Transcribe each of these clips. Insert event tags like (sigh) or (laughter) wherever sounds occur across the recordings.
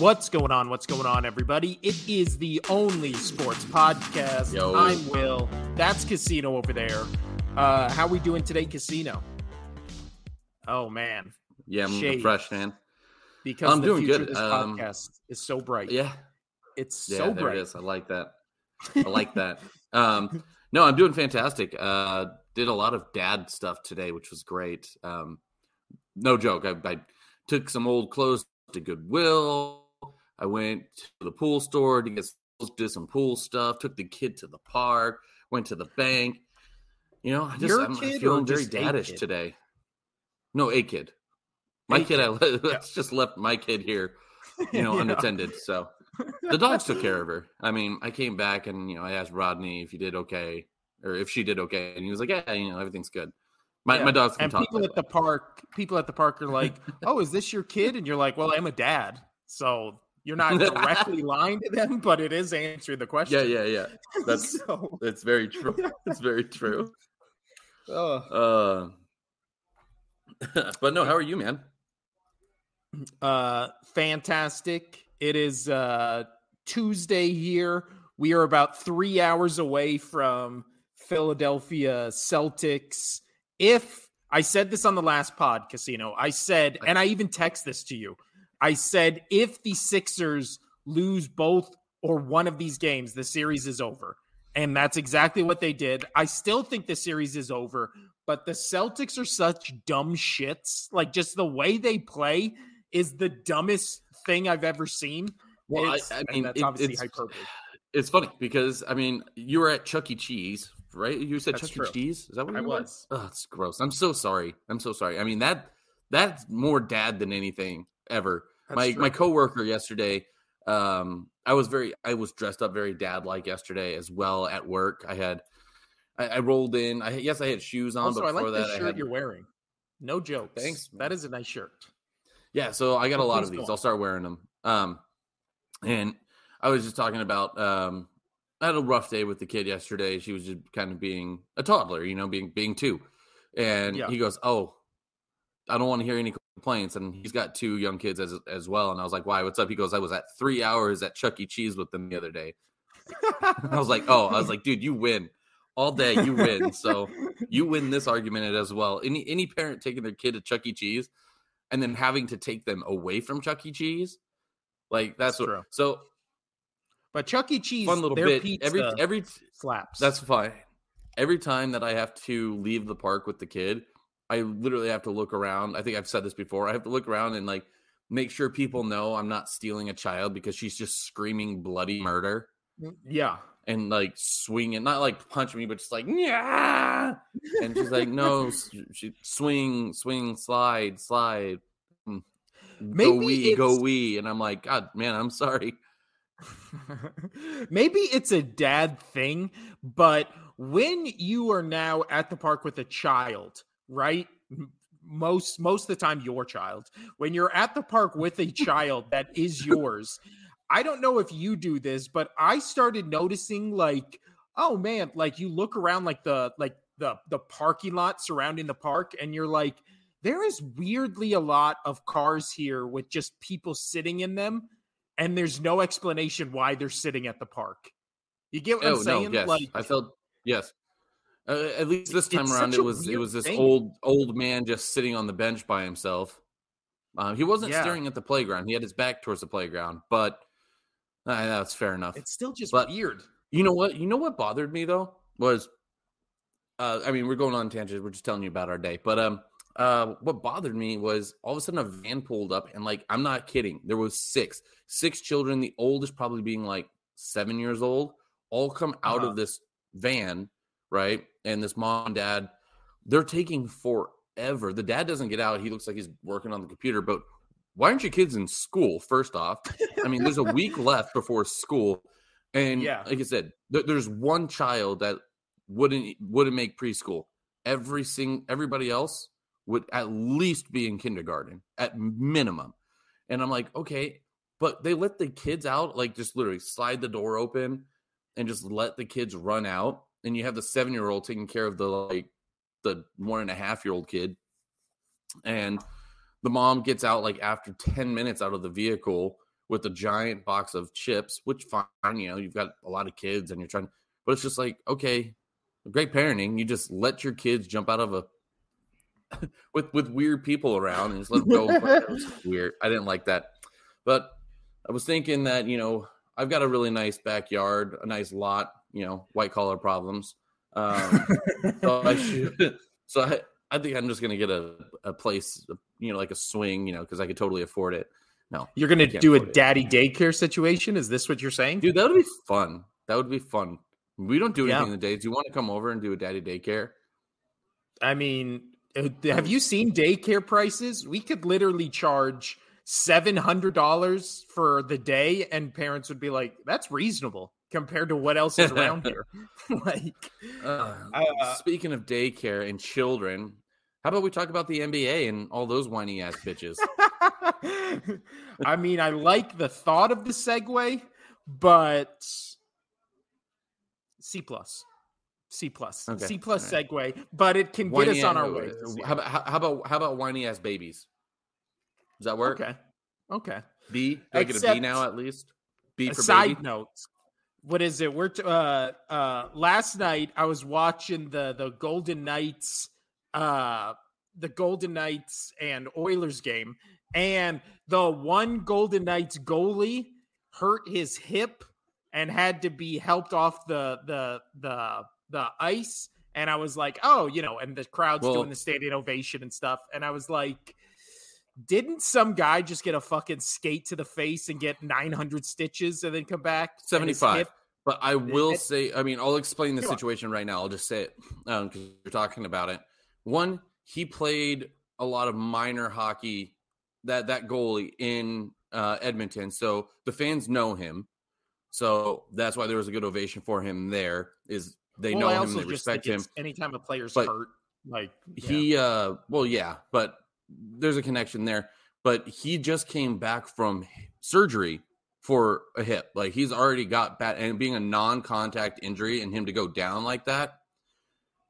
What's going on? What's going on, everybody? It is the only sports podcast. Yo. I'm Will. That's Casino over there. Uh, how we doing today, Casino? Oh man, Yeah, I'm Shade. fresh, man. because I'm the doing good. of this Um, podcast is so bright. Yeah, it's yeah, so there bright. it is. I like that. I like that. Um, (laughs) no, I'm doing fantastic. Uh, did a lot of dad stuff today, which was great. Um, no joke. I, I took some old clothes to Goodwill. I went to the pool store to get did some pool stuff. Took the kid to the park. Went to the bank. You know, I just Your I'm, kid feeling very daddish today. No, a kid. My A kid, I kid. (laughs) let's just left my kid here, you know, (laughs) Yeah. unattended. So the (laughs) dogs took care of her. I mean, I came back and you know I asked Rodney if he did okay or if she did okay, and he was like, "Yeah, you know, everything's good." My Yeah. my dogs can and talk. people at the park, people at the park are like, "Oh, is this your kid?" And you're like, "Well, I'm a dad." So you're not directly (laughs) lying to them, but it is answering the question. yeah, yeah, yeah. That's (laughs) so, that's very true. (laughs) That's very true. uh, Uh, but no, how are you, man? uh, fantastic. It is uh, Tuesday here. We are about three hours away from Philadelphia Celtics. If I said this on the last pod, Casino, I said, and I even text this to you. I said, if the Sixers lose both or one of these games, the series is over. And that's exactly what they did. I still think the series is over, but the Celtics are such dumb shits. Like, just the way they play is the dumbest thing I've ever seen. Well, I, It's- I and mean, that's it- obviously it's, hyperbole. it's funny because I mean, you were at Chuck E. Cheese, right? You said That's Chuck true. E. Cheese. Is that what I was. Oh, it's gross. I'm so sorry. I'm so sorry. I mean that that's more dad than anything ever. That's my true. my coworker yesterday, um, I was very I was dressed up very dad like yesterday as well at work. I had I, I rolled in. I yes, I had shoes on, Also, but I like before the that, shirt I had you're wearing. No jokes. Thanks, That man. is a nice shirt. yeah. So I got a lot of these. I'll start wearing them. Um, and I was just talking about um, I had a rough day with the kid yesterday. She was just kind of being a toddler, you know, being being two, and Yeah. he goes, "Oh, I don't want to hear any complaints." And he's got two young kids as as well. And I was like, "Why? What's up?" He goes, "I was at three hours at Chuck E. Cheese with them the other day." I was like, "Oh, I was like, dude, you win all day. You win. So you win this argument as well. Any any parent taking their kid to Chuck E. Cheese and then having to take them away from Chuck E. Cheese, like that's, That's what. true. So But Chuck E. Cheese, fun little bit. Every every slaps. that's fine. Every time that I have to leave the park with the kid, I literally have to look around. I think I've said this before. I have to look around and like make sure people know I'm not stealing a child because she's just screaming bloody murder yeah. and like swinging, not like punch me, but just like yeah. And she's like, no, she swing, swing, slide, slide. Mm. Maybe go we, go we, and I'm like, God, man, I'm sorry. (laughs) Maybe it's a dad thing, but when you are now at the park with a child, right? Most most of the time your child. When you're at the park with a (laughs) child that is yours, I don't know if you do this, but I started noticing like, oh man, like you look around like the like the the parking lot surrounding the park and you're like there is weirdly a lot of cars here with just people sitting in them and there's no explanation why they're sitting at the park. You get what Oh I'm saying? no, yes, Like I felt yes. Uh, at least this time It's around, it was it was this thing. old old man just sitting on the bench by himself. Uh, he wasn't Yeah. staring at the playground; he had his back towards the playground. But uh, that's fair enough. it's still just But- weird. You know what? You know what bothered me though was, uh, I mean, we're going on tangents. We're just telling you about our day, but um, uh, what bothered me was all of a sudden a van pulled up, and like, I'm not kidding. There was six, six children. The oldest probably being like seven years old, all come out Uh-huh. of this van, right? And this mom and dad, they're taking forever. The dad doesn't get out. He looks like he's working on the computer, but. Why aren't your kids in school? First off, I mean, there's a (laughs) week left before school, and Yeah. like I said, there, there's one child that wouldn't wouldn't make preschool. Every sing everybody else would at least be in kindergarten at minimum. And I'm like, okay, but they let the kids out, like just literally slide the door open and just let the kids run out. And you have the seven year old taking care of the like the one and a half year old kid. And the mom gets out like after 10 minutes out of the vehicle with a giant box of chips, which fine, you know, you've got a lot of kids and you're trying, but it's just like, okay, great parenting. You just let your kids jump out of a (laughs) with with weird people around and just let them go. it was (laughs) weird. I didn't like that, but I was thinking that you know I've got a really nice backyard, a nice lot, you know, white collar problems. Um, (laughs) so I should, (laughs) so I, I think I'm just gonna get a, a place, you know, like a swing, you know, because I could totally afford it. No, you're gonna do a daddy it. daycare situation. Is this what you're saying, dude? That would be fun. That would be fun. We don't do anything yeah. in the days. Do you want to come over and do a daddy daycare? I mean, uh, have you seen daycare prices? We could literally charge seven hundred dollars for the day, and parents would be like, "That's reasonable." Compared to what else is around here. (laughs) (laughs) like, uh, uh, speaking of daycare and children, how about we talk about the NBA and all those whiny ass bitches? (laughs) I mean, I like the thought of the segue, but C plus. C plus, okay. C plus right. segue, but it can whiny get us on our way. How about how about how about whiny ass babies? Does that work? Okay, okay. B, do I get a B now at least? B for side baby? notes what is it? We're t- uh uh last night I was watching the the Golden Knights uh the Golden Knights and Oilers game and the one Golden Knights goalie hurt his hip and had to be helped off the the the the ice and I was like, "Oh, you know," and the crowd's well, doing the standing ovation and stuff and I was like didn't some guy just get a fucking skate to the face and get 900 stitches and then come back? 75. But I will it, say, I mean, I'll explain the situation on. right now. I'll just say it because um, you're talking about it. One, he played a lot of minor hockey that that goalie in uh, Edmonton, so the fans know him. So that's why there was a good ovation for him. There is they well, know him, they respect him. Anytime a player's but hurt, like yeah. he, uh, well, yeah, but there's a connection there. But he just came back from surgery for a hip. Like he's already got bad, and being a non-contact injury, and him to go down like that,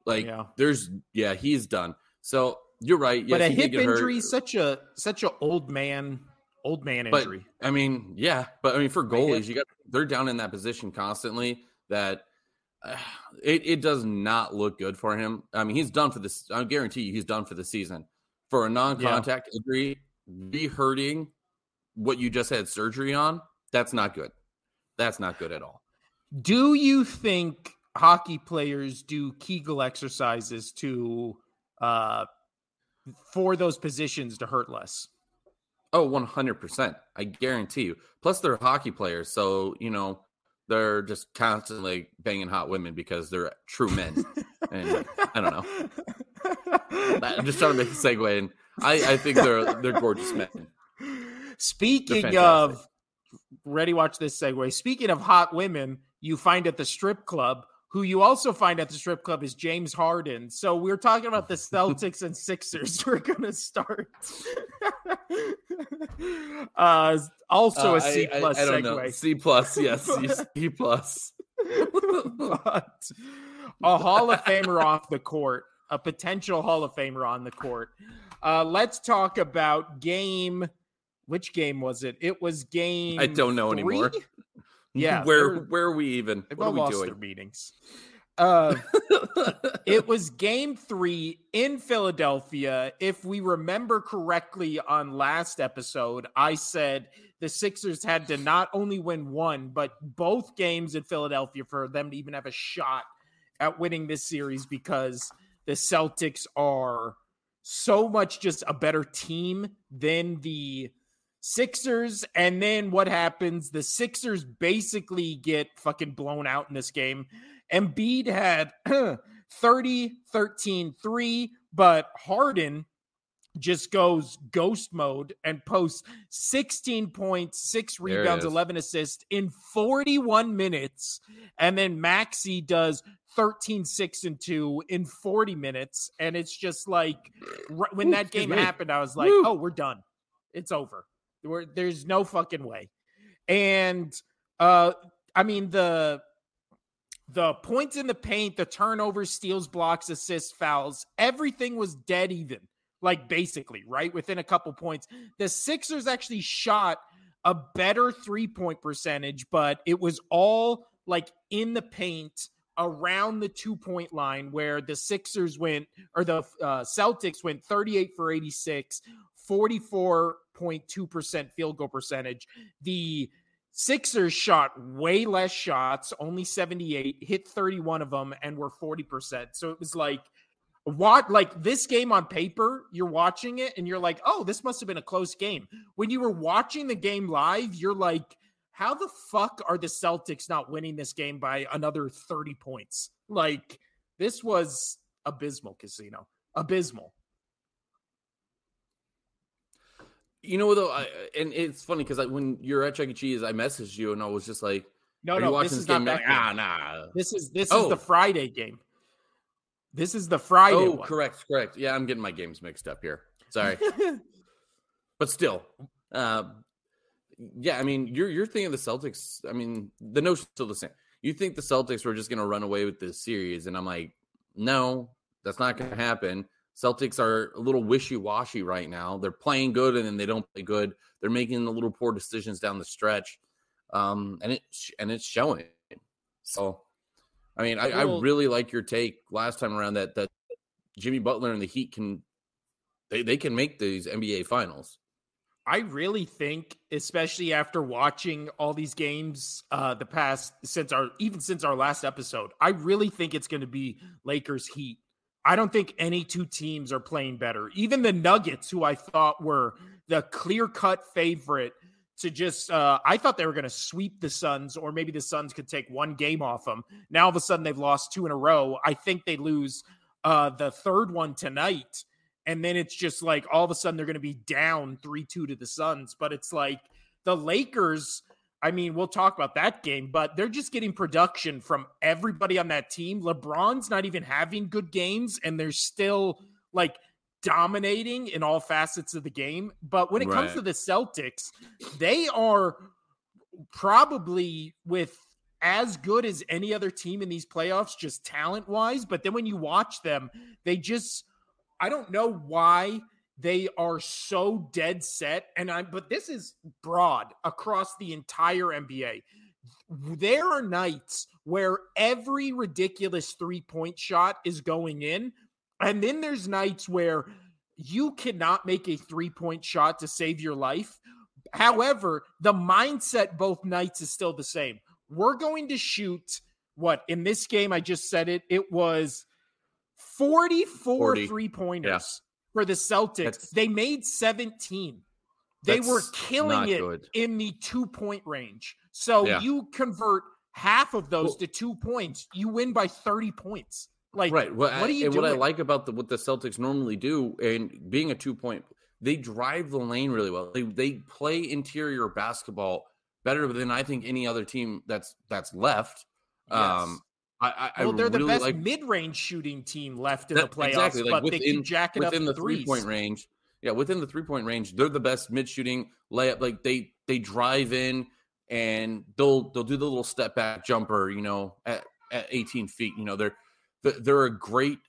like yeah. there's yeah, he's done. So you're right. Yes, but a hip injury is such a such a old man old man injury. But, I mean, yeah, but I mean for goalies, you got they're down in that position constantly. That uh, (sighs) it it does not look good for him. I mean, he's done for this. I guarantee you, he's done for the season. For a non-contact yeah. injury, be hurting what you just had surgery on that's not good. That's not good at all. Do you think hockey players do Kegel exercises to uh for those positions to hurt less? Oh, 100%. I guarantee you. Plus they're hockey players, so, you know, they're just constantly banging hot women because they're true men. and I don't know. (laughs) I'm just trying to make a segue and I, I think they're they're gorgeous men. Speaking of ready watch this segue speaking of hot women you find at the strip club who you also find at the strip club is James Harden. So we're talking about the Celtics and (laughs) Sixers. (laughs) We're gonna start. (laughs) uh, also uh, a C plus I, I, I segue. Know. C plus, yes, C plus. but a Hall of Famer off the court, a potential Hall of Famer on the court. Uh, let's talk about game which game was it? It was game. I don't know three? anymore. (laughs) Yeah, where where are we even? What are we lost doing? Their meetings. Uh, (laughs) it was game three in Philadelphia. If we remember correctly on last episode, I said the Sixers had to not only win one, but both games in Philadelphia for them to even have a shot at winning this series because the Celtics are so much just a better team than the Sixers, and then what happens? The Sixers basically get fucking blown out in this game. Embiid had (clears throat) 30, 13, 3, but Harden just goes ghost mode and posts 16 points, six rebounds, 11 assists in 41 minutes. And then Maxey does 13, 6, and 2 in 40 minutes. And it's just like when that game happened, I was like, Woo. oh, we're done. It's over. Where there's no fucking way. And uh I mean the the points in the paint, the turnovers, steals, blocks, assists, fouls, everything was dead even. Like basically, right? Within a couple points. The Sixers actually shot a better three point percentage, but it was all like in the paint around the two point line where the Sixers went or the uh, Celtics went 38 for 86, 44.2% field goal percentage. The Sixers shot way less shots, only 78, hit 31 of them, and were 40%. So it was like, what like this game on paper, you're watching it and you're like, oh, this must have been a close game. When you were watching the game live, you're like, how the fuck are the Celtics not winning this game by another 30 points? Like, this was abysmal, Casino. Abysmal. You know, though, I, and it's funny because when you're at Chuck E. Cheese, I messaged you and I was just like, "No, no, this is not that. Like, ah, nah. This is this oh. is the Friday game. This is the Friday. Oh, one. correct, correct. Yeah, I'm getting my games mixed up here. Sorry, (laughs) but still, uh, yeah. I mean, you're you're thinking the Celtics. I mean, the notion's still the same. You think the Celtics were just going to run away with this series, and I'm like, no, that's not going to happen. Celtics are a little wishy washy right now. They're playing good and then they don't play good. They're making the little poor decisions down the stretch, um, and it and it's showing. So, I mean, I, I really like your take last time around that that Jimmy Butler and the Heat can they they can make these NBA finals. I really think, especially after watching all these games uh the past since our even since our last episode, I really think it's going to be Lakers Heat I don't think any two teams are playing better. Even the Nuggets, who I thought were the clear cut favorite to just, uh, I thought they were going to sweep the Suns, or maybe the Suns could take one game off them. Now all of a sudden they've lost two in a row. I think they lose uh, the third one tonight. And then it's just like all of a sudden they're going to be down 3 2 to the Suns. But it's like the Lakers I mean, we'll talk about that game, but they're just getting production from everybody on that team. LeBron's not even having good games, and they're still like dominating in all facets of the game. But when it right. comes to the Celtics, they are probably with as good as any other team in these playoffs, just talent wise. But then when you watch them, they just, I don't know why they are so dead set and i'm but this is broad across the entire nba there are nights where every ridiculous three point shot is going in and then there's nights where you cannot make a three point shot to save your life however the mindset both nights is still the same we're going to shoot what in this game i just said it it was 44 40. three pointers for the Celtics. That's, they made 17. They were killing it good. in the two point range. So yeah. you convert half of those well, to two points, you win by 30 points. Like, right. Well, what you and doing? what I like about the, what the Celtics normally do, and being a two point, they drive the lane really well. They they play interior basketball better than I think any other team that's that's left. Yes. Um, I, I well, they're really the best like, mid-range shooting team left in that, the playoffs, exactly. like but within, they can jack it within the three-point range. Yeah, within the three-point range, they're the best mid-shooting layup. Like they they drive in and they'll they'll do the little step back jumper, you know, at, at 18 feet. You know, they're they're a great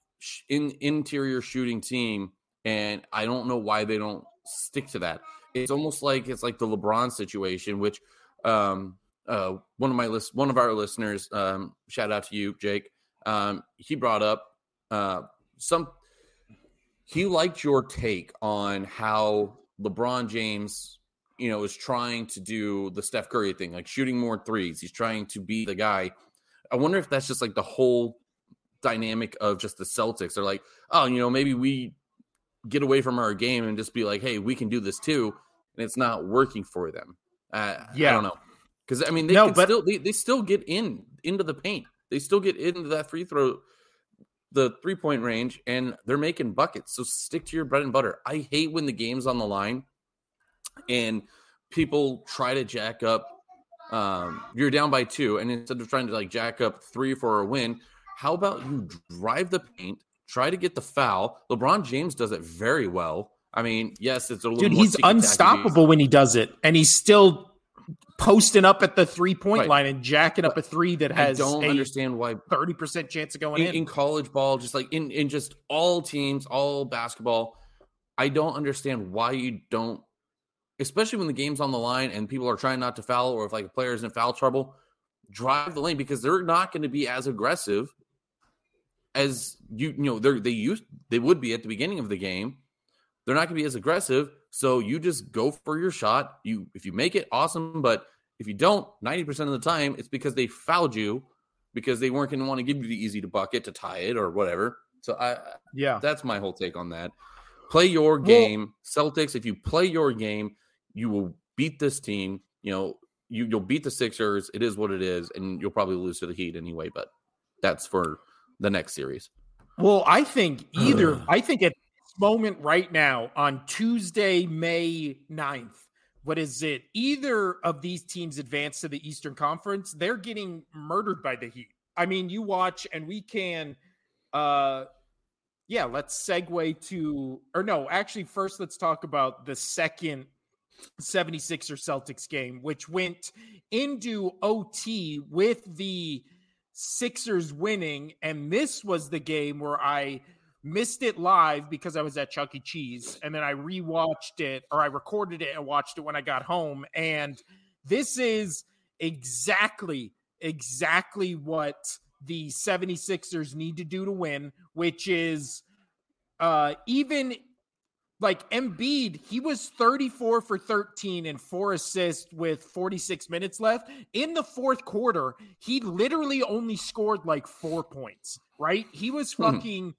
in interior shooting team, and I don't know why they don't stick to that. It's almost like it's like the LeBron situation, which um, uh, one of my list, one of our listeners, um, shout out to you, Jake. Um, he brought up uh, some. He liked your take on how LeBron James, you know, is trying to do the Steph Curry thing, like shooting more threes. He's trying to be the guy. I wonder if that's just like the whole dynamic of just the Celtics. They're like, oh, you know, maybe we get away from our game and just be like, hey, we can do this too, and it's not working for them. Uh, yeah, I don't know. Because I mean, they no, but, still they, they still get in into the paint. They still get into that free throw, the three point range, and they're making buckets. So stick to your bread and butter. I hate when the game's on the line, and people try to jack up. Um, you're down by two, and instead of trying to like jack up three for a win, how about you drive the paint, try to get the foul? LeBron James does it very well. I mean, yes, it's a little. Dude, he's unstoppable when he does it, and he's still posting up at the three point right. line and jacking up a three that has I don't understand why 30% chance of going in, in, in college ball just like in in just all teams all basketball I don't understand why you don't especially when the game's on the line and people are trying not to foul, or if like a player is in foul trouble, drive the lane because they're not going to be as aggressive as you you know they're they used they would be at the beginning of the game. They're not going to be as aggressive, so you just go for your shot. You if you make it, awesome, but if you don't, ninety percent of the time, it's because they fouled you because they weren't going to want to give you the easy to bucket to tie it or whatever. So I yeah, that's my whole take on that. Play your game, well, Celtics. If you play your game, you will beat this team. You know, you you'll beat the Sixers. It is what it is, and you'll probably lose to the Heat anyway. But that's for the next series. Well, I think either. I think at this moment right now on Tuesday, May 9th, what is it? Either of these teams advance to the Eastern Conference, they're getting murdered by the Heat. I mean, you watch, and we can. uh yeah, let's segue to, or no, actually, first let's talk about the second 76er Celtics game, which went into OT with the Sixers winning. And this was the game where I missed it live because I was at Chuck E. Cheese. And then I rewatched it or I recorded it and watched it when I got home. And this is exactly, exactly what the 76ers need to do to win, which is uh, even like Embiid, he was 34 for 13 and four assists with 46 minutes left. In the fourth quarter, he literally only scored like four points, right? He was hmm. fucking,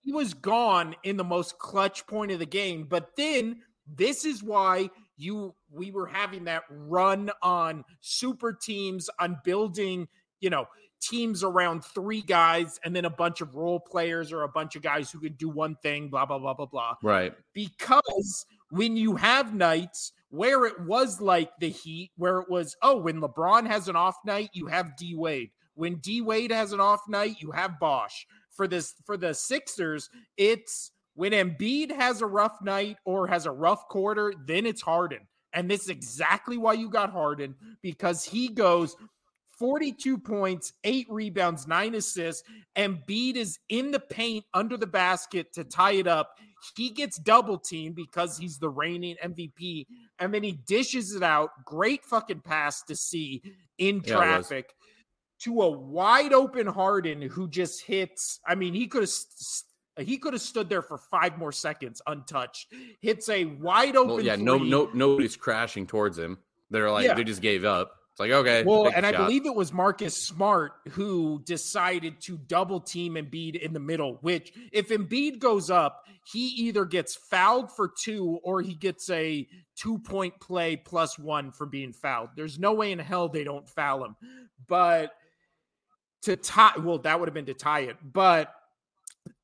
he was gone in the most clutch point of the game. But then this is why you, we were having that run on super teams, on building, you know, teams around three guys and then a bunch of role players or a bunch of guys who can do one thing, blah, blah, blah, blah, blah. Right. Because when you have nights where it was like the Heat, where it was, oh, when LeBron has an off night, you have D Wade. When D Wade has an off night, you have Bosh. For this, for the Sixers, it's when Embiid has a rough night or has a rough quarter, then it's Harden. And this is exactly why you got Harden because he goes 42 points, eight rebounds, nine assists. Embiid is in the paint under the basket to tie it up. He gets double teamed because he's the reigning MVP. And then he dishes it out. Great fucking pass to see in traffic yeah, to a wide open Harden who just hits. I mean, he could have. St- he could have stood there for five more seconds untouched. Hits a wide open. Well, yeah, no, no, nobody's crashing towards him. They're like yeah. they just gave up. It's like, okay. Well, and I believe it was Marcus Smart who decided to double team Embiid in the middle, which if Embiid goes up, he either gets fouled for two or he gets a two point play plus one for being fouled. There's no way in hell they don't foul him. But to tie, well, that would have been to tie it. But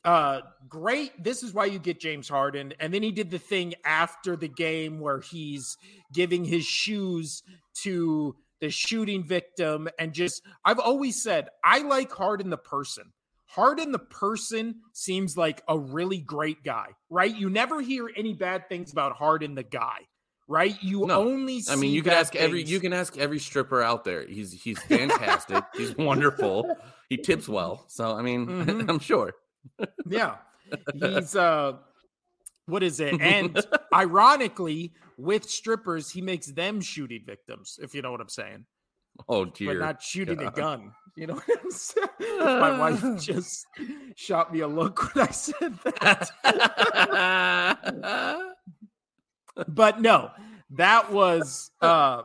uh great this is why you get James Harden and then he did the thing after the game where he's giving his shoes to the shooting victim, and just I've always said I like Harden the person. Harden the person seems like a really great guy, right? You never hear any bad things about Harden the guy, right? You no. only I mean, you can ask things. every you can ask every stripper out there. He's he's fantastic. (laughs) he's wonderful. He tips well. So, I mean, mm-hmm. (laughs) I'm sure. yeah. He's uh what is it? And (laughs) ironically, with strippers, he makes them shooting victims, if you know what I'm saying. Oh dear. But not shooting God. a gun. You know what I'm saying? (laughs) My wife (sighs) just shot me a look when I said that. (laughs) but no, that was uh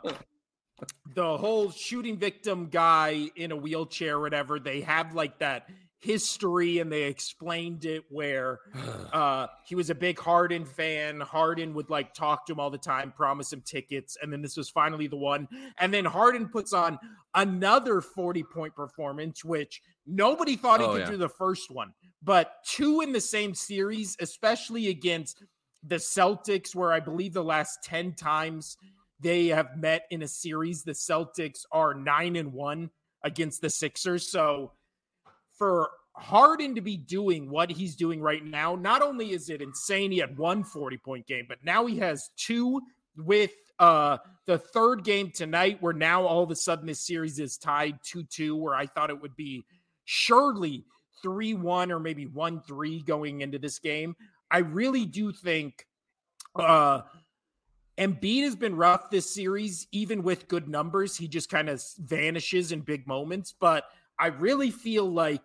the whole shooting victim guy in a wheelchair, whatever. They have like that history and they explained it where (sighs) uh, he was a big Harden fan. Harden would like talk to him all the time, promise him tickets, and then this was finally the one. And then Harden puts on another 40 point performance, which nobody thought he oh, could yeah. do the first one, but two in the same series, especially against the Celtics, where I believe the last 10 times they have met in a series, the Celtics are nine and one against the Sixers. So for Harden to be doing what he's doing right now, not only is it insane he had one 40 point game, but now he has two with uh the third game tonight, where now all of a sudden this series is tied 2 2, where I thought it would be surely 3 1 or maybe 1 3 going into this game. I really do think uh Embiid has been rough this series, even with good numbers. He just kind of vanishes in big moments. But I really feel like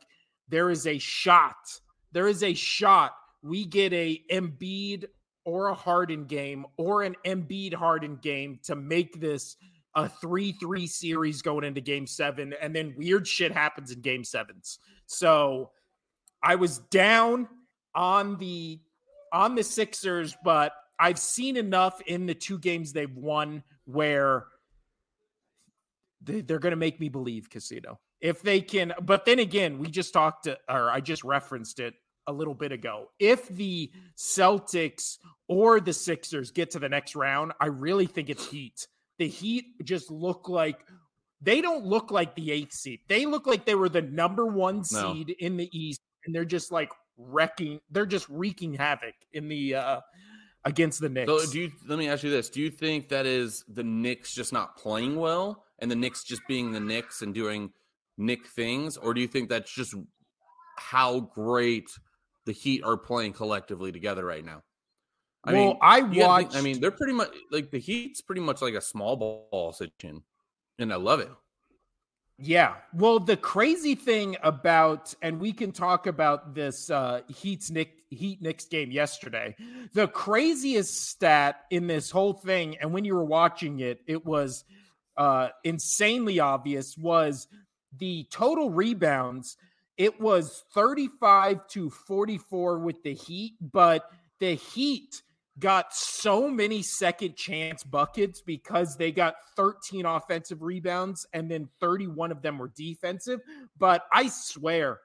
there is a shot. There is a shot we get a Embiid or a Harden game or an Embiid Harden game to make this a 3 3 series going into game seven. And then weird shit happens in game sevens. So I was down on the on the Sixers, but I've seen enough in the two games they've won where they, are going to make me believe Casino. If they can, but then again, we just talked to, or I just referenced it a little bit ago. If the Celtics or the Sixers get to the next round, I really think it's Heat. The Heat just look like they don't look like the eighth seed. They look like they were the number one seed no. in the East, and they're just like wrecking. They're just wreaking havoc in the uh against the Knicks. So do you? Let me ask you this: Do you think that is the Knicks just not playing well, and the Knicks just being the Knicks and doing Knick things, or do you think that's just how great the Heat are playing collectively together right now? I well, mean, I watched. Think, I mean, they're pretty much like the Heat's pretty much like a small ball situation, and I love it. Yeah. Well, the crazy thing about, and we can talk about this uh, Heat's Knick Heat Knicks game yesterday. The craziest stat in this whole thing, and when you were watching it, it was uh, insanely obvious. Was the total rebounds? It was thirty-five to forty-four with the Heat, but the Heat got so many second chance buckets because they got 13 offensive rebounds and then 31 of them were defensive. But I swear,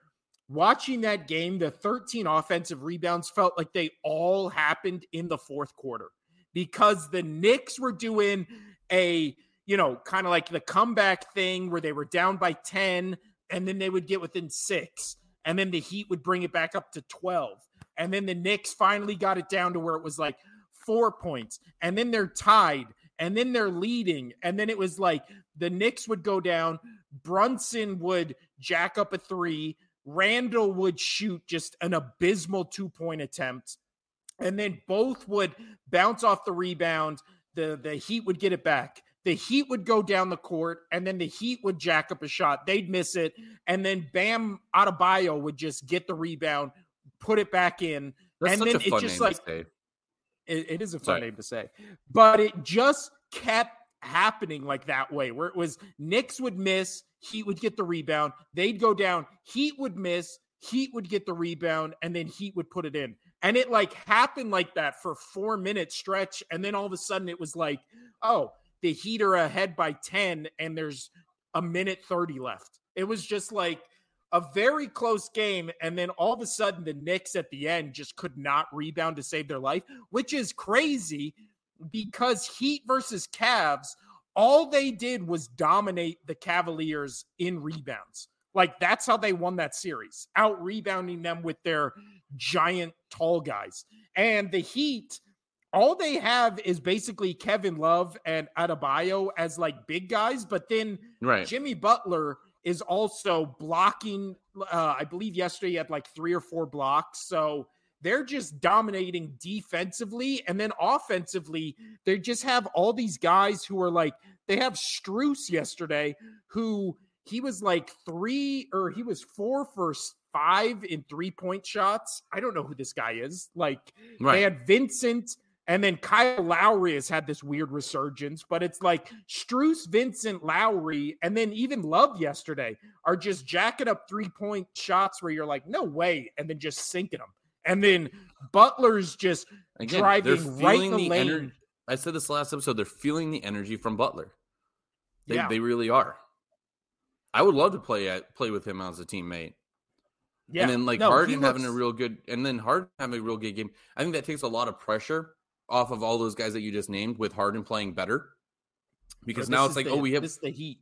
watching that game, the 13 offensive rebounds felt like they all happened in the fourth quarter because the Knicks were doing a, you know, kind of like the comeback thing where they were down by 10 and then they would get within six. And then the Heat would bring it back up to 12 and then the Knicks finally got it down to where it was like four points. And then they're tied. And then they're leading. And then it was like the Knicks would go down. Brunson would jack up a three. Randle would shoot just an abysmal two point attempt. And then both would bounce off the rebound. The, the Heat would get it back. The Heat would go down the court, and then the Heat would jack up a shot. They'd miss it. And then Bam Adebayo would just get the rebound, put it back in, That's and then it just like it, it is a fun Sorry. name to say, but it just kept happening like that way where it was Knicks would miss, Heat would get the rebound, they'd go down, Heat would miss, Heat would get the rebound, and then Heat would put it in. And it like happened like that for four minute stretch. And then all of a sudden it was like, oh, the Heat are ahead by 10 and there's a minute 30 left. It was just like a very close game, and then all of a sudden the Knicks at the end just could not rebound to save their life, which is crazy because Heat versus Cavs, all they did was dominate the Cavaliers in rebounds. Like that's how they won that series, out rebounding them with their giant tall guys. And the Heat, all they have is basically Kevin Love and Adebayo as like big guys, but then right. Jimmy Butler is also blocking. Uh, I believe yesterday he had like three or four blocks. So they're just dominating defensively. And then offensively, they just have all these guys who are like, they have Strus yesterday, who he was like three or he was four for five in three point shots. I don't know who this guy is. Like right. they had Vincent and then Kyle Lowry has had this weird resurgence, but it's like Strus, Vincent, Lowry, and then even Love yesterday are just jacking up three point shots where you're like, no way, and then just sinking them. And then Butler's just Again, driving right in the, the lane. Ener- I said this last episode, they're feeling the energy from Butler. They, yeah. they really are. I would love to play at play with him as a teammate. Yeah. And then like no, Harden looks... having a real good and then Harden having a real good game. I think that takes a lot of pressure off of all those guys that you just named with Harden playing better. Because now it's like, the, oh, we have this the Heat.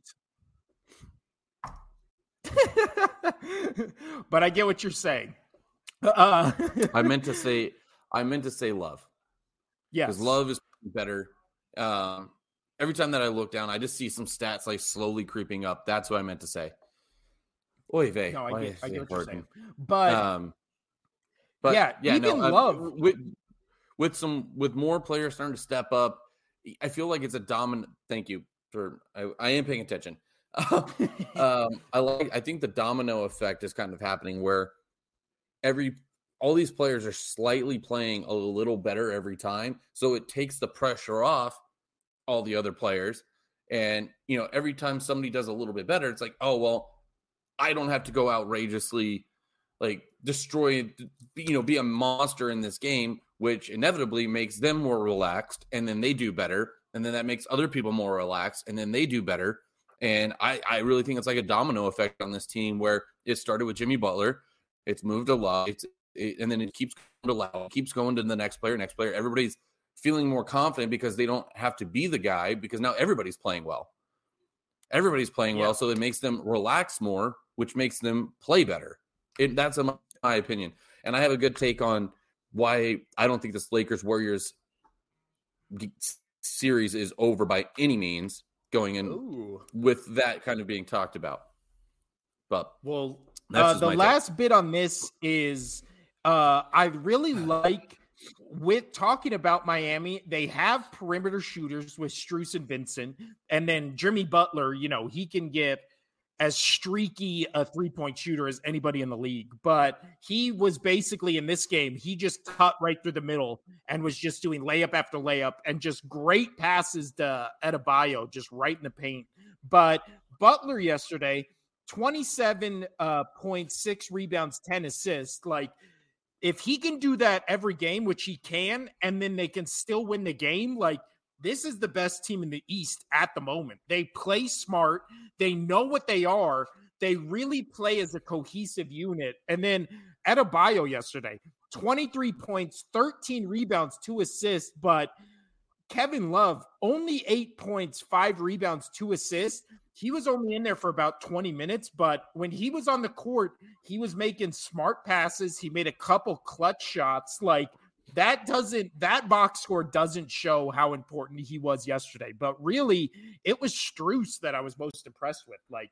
(laughs) but I get what you're saying. Uh, I (laughs) meant to say, I meant to say love. Yeah, because love is better. Um, every time that I look down, I just see some stats like slowly creeping up. That's what I meant to say. Oy vey. No, I get, I get what you're saying. But, um, but yeah, yeah, even no, love. Uh, with, with some with more players starting to step up I feel like it's a dominant. Thank you for. I, I am paying attention. (laughs) um, I like. I think the domino effect is kind of happening where every all these players are slightly playing a little better every time, so it takes the pressure off all the other players. And you know, every time somebody does a little bit better, it's like, oh well, I don't have to go outrageously like destroy, you know, be a monster in this game, which inevitably makes them more relaxed, and then they do better, and then that makes other people more relaxed, and then they do better. And I, I really think it's like a domino effect on this team where it started with Jimmy Butler, it's moved a lot, it's it, and then it keeps going to keeps going to the next player, next player. Everybody's feeling more confident because they don't have to be the guy because now everybody's playing well. Everybody's playing yeah. well, so it makes them relax more, which makes them play better. It, that's a, my opinion, and I have a good take on why I don't think this Lakers Warriors series is over by any means. Going in Ooh. with that kind of being talked about, but well, uh, the last bit on this is uh, I really (sighs) like with talking about Miami, they have perimeter shooters with Strus and Vincent, and then Jimmy Butler. You know, he can get as streaky a three point shooter as anybody in the league. But he was basically in this game, he just cut right through the middle and was just doing layup after layup and just great passes to Adebayo, just right in the paint. But Butler yesterday, 27.6 uh, rebounds, 10 assists. Like, if he can do that every game, which he can, and then they can still win the game, like this is the best team in the East at the moment. They play smart, they know what they are, they really play as a cohesive unit. And then Adebayo yesterday, 23 points, 13 rebounds, two assists, but Kevin Love only eight points, five rebounds, two assists he was only in there for about 20 minutes, but when he was on the court, he was making smart passes. He made a couple clutch shots. Like that doesn't that box score doesn't show how important he was yesterday. But really, it was Strus that I was most impressed with. Like,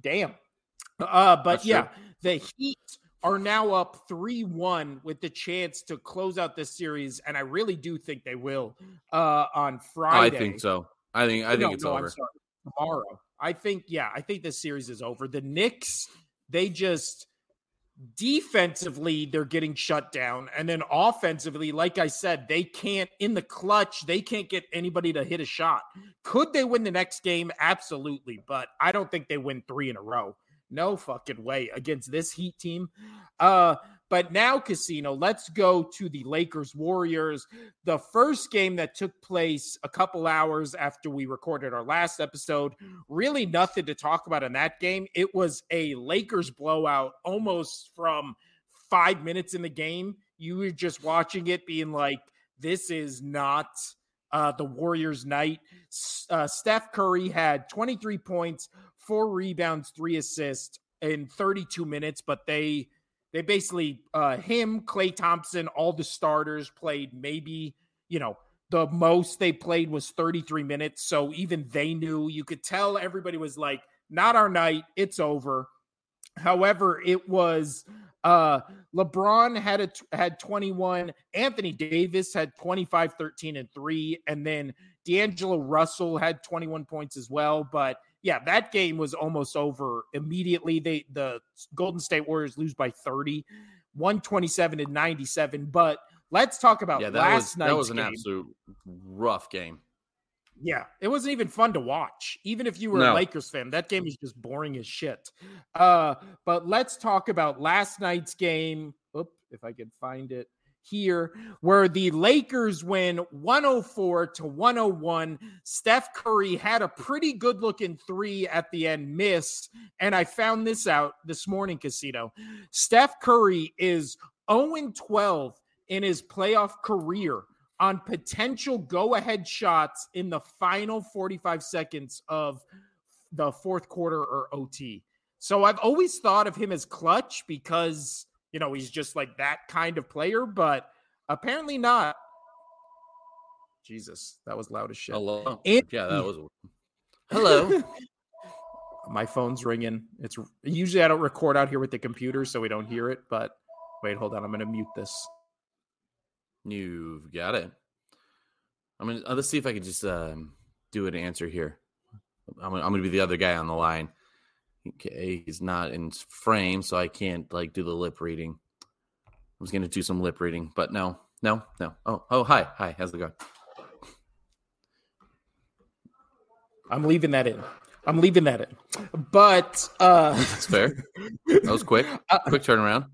damn. Uh, but That's yeah, true. the Heat are now up 3-1 with the chance to close out this series and I really do think they will uh on Friday. I think so. I think I think no, it's no, over tomorrow. I think, yeah, I think this series is over. The Knicks, they just defensively, they're getting shut down. And then offensively, like I said, they can't, in the clutch, they can't get anybody to hit a shot. Could they win the next game? Absolutely. But I don't think they win three in a row. No fucking way against this Heat team. Uh, but now, Casino, let's go to the Lakers Warriors. The first game that took place a couple hours after we recorded our last episode. Really nothing to talk about in that game. It was a Lakers blowout almost from five minutes in the game. You were just watching it being like, this is not uh, the Warriors' night. Uh, Steph Curry had 23 points, four rebounds, three assists in 32 minutes, but they they basically uh him, Klay Thompson, all the starters played maybe, you know, the most they played was 33 minutes. So even they knew you could tell everybody was like, not our night, it's over. However, it was uh LeBron had a had 21, Anthony Davis had 25, 13, and 3, and then D'Angelo Russell had 21 points as well. But yeah, that game was almost over immediately. They the Golden State Warriors lose by 30, 127 and 97. But let's talk about yeah, that last was, night. That was an game. absolute rough game. Yeah, it wasn't even fun to watch. Even if you were no. a Lakers fan, that game is just boring as shit. Uh, but let's talk about last night's game. Oop, if I can find it here where the Lakers win 104 to 101. Steph Curry had a pretty good looking three at the end, missed. And I found this out this morning, Casino. Steph Curry is 0 12 in his playoff career on potential go ahead shots in the final 45 seconds of the fourth quarter or OT. So I've always thought of him as clutch because you know, he's just like that kind of player, but apparently not. Jesus, that was loud as shit. Hello. And- yeah, that was. Hello. (laughs) My phone's ringing. It's usually I don't record out here with the computer, so we don't hear it. But wait, hold on. I'm going to mute this. You've got it. I'm gonna uh, let's see if I can just um, do an answer here. I'm gonna, I'm gonna be the other guy on the line. Okay, he's not in frame, so I can't like do the lip reading. I was gonna do some lip reading, but no, no, no. Oh, oh, hi, hi. How's it going? I'm leaving that in. I'm leaving that in. But uh (laughs) That's fair. That was quick. (laughs) Quick turnaround.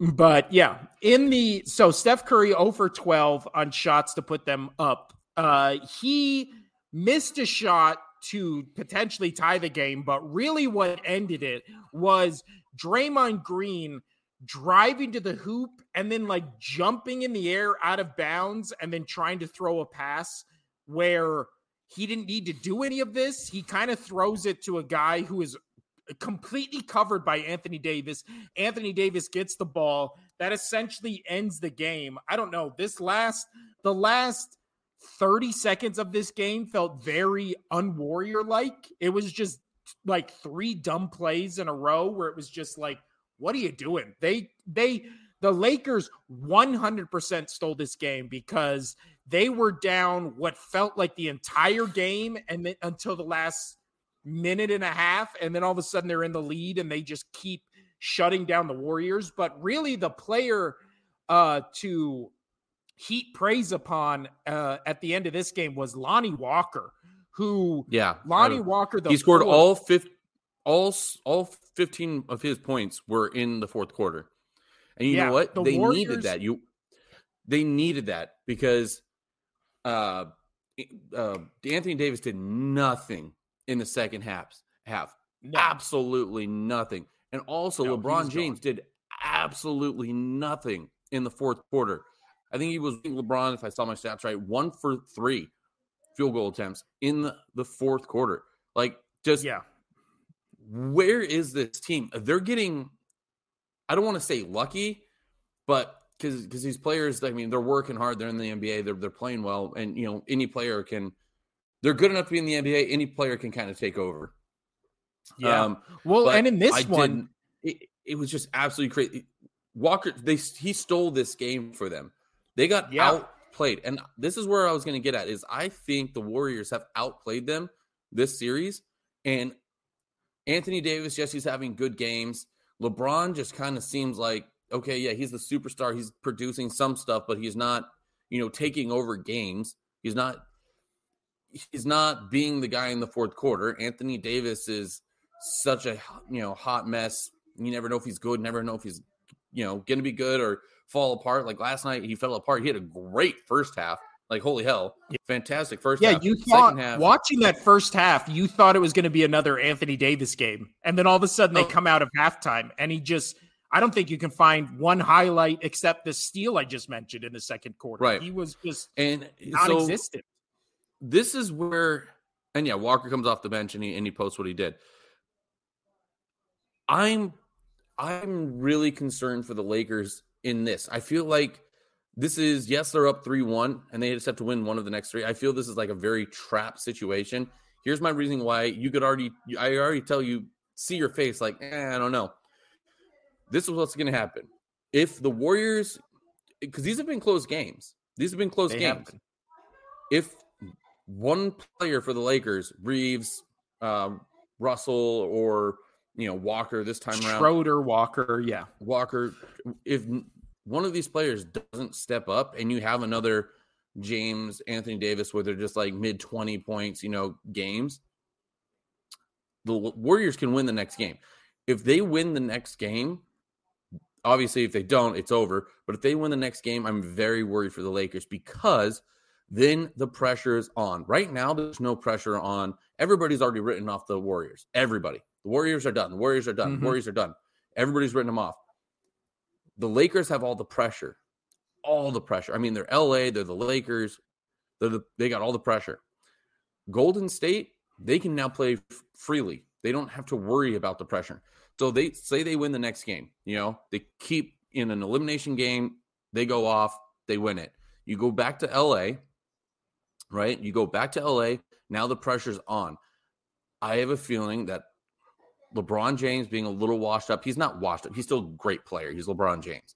But yeah, in the so Steph Curry over 12 on shots to put them up. Uh he missed a shot to potentially tie the game, but really what ended it was Draymond Green driving to the hoop and then like jumping in the air out of bounds and then trying to throw a pass where he didn't need to do any of this. He kind of throws it to a guy who is completely covered by Anthony Davis. Anthony Davis gets the ball. That essentially ends the game. I don't know. This last, the last 30 seconds of this game felt very unwarrior like. It was just like three dumb plays in a row where it was just like, what are you doing? They, they, the Lakers 100% stole this game because they were down what felt like the entire game and then until the last minute and a half and then all of a sudden they're in the lead and they just keep shutting down the Warriors but really the player uh to heat praise upon uh at the end of this game was Lonnie Walker who yeah Lonnie Walker the he scored fourth, all fifth all all 15 of his points were in the fourth quarter and you yeah, know what the they Warriors, needed that you they needed that because uh, uh, Anthony Davis did nothing in the second half. Half no. absolutely nothing, and also no, LeBron James gone. did absolutely nothing in the fourth quarter. I think he was LeBron, if I saw my stats right, one for three field goal attempts in the, fourth quarter. Like, just yeah, where is this team? They're getting, I don't want to say lucky, but because because these players, I mean, they're working hard. They're in the NBA. They're they're playing well, and you know, any player can. They're good enough to be in the NBA. Any player can kind of take over. Yeah. Um, well, and in this I one, it, it, was just absolutely crazy. Walker, they he stole this game for them. They got yeah. outplayed, and this is where I was going to get at. Is I think the Warriors have outplayed them this series, and Anthony Davis, yes, he's having good games. LeBron just kind of seems like okay, yeah, he's the superstar. He's producing some stuff, but he's not, you know, taking over games. He's not he's not being the guy in the fourth quarter. Anthony Davis is such a you know hot mess. You never know if he's good, never know if he's you know going to be good or fall apart. Like last night, he fell apart. He had a great first half. Like holy hell, fantastic first. Yeah, half. you thought half, watching that first half, you thought it was going to be another Anthony Davis game, and then all of a sudden they oh. come out of halftime and he just I don't think you can find one highlight except the steal I just mentioned in the second quarter. Right. He was just and non-existent. So this is where, and yeah, Walker comes off the bench and he and he posts what he did. I'm I'm really concerned for the Lakers in this. I feel like this is yes, they're up three one and they just have to win one of the next three. I feel this is like a very trap situation. Here's my reason why you could already I already tell you see your face like eh, I don't know this is what's going to happen. If the Warriors, because these have been close games, these have been close they games. If one player for the Lakers, Reeves, uh, Russell, or you know Walker this time around, Schroeder, Walker, yeah, Walker. If one of these players doesn't step up, and you have another James, Anthony Davis, where they're just like mid twenty points, you know, games, the Warriors can win the next game. If they win the next game, obviously, if they don't, it's over. But if they win the next game, I'm very worried for the Lakers because then the pressure is on. Right now, there's no pressure on. Everybody's already written off the Warriors. Everybody. The Warriors are done. The Warriors are done. Mm-hmm. The Warriors are done. Everybody's written them off. The Lakers have all the pressure. All the pressure. I mean, they're LA, they're the Lakers. They're the, they got all the pressure. Golden State, they can now play f- freely. They don't have to worry about the pressure. So they say they win the next game, you know, they keep in an elimination game, they go off, they win it. You go back to LA, right? You go back to LA, now the pressure's on. I have a feeling that LeBron James being a little washed up, he's not washed up. He's still a great player. He's LeBron James.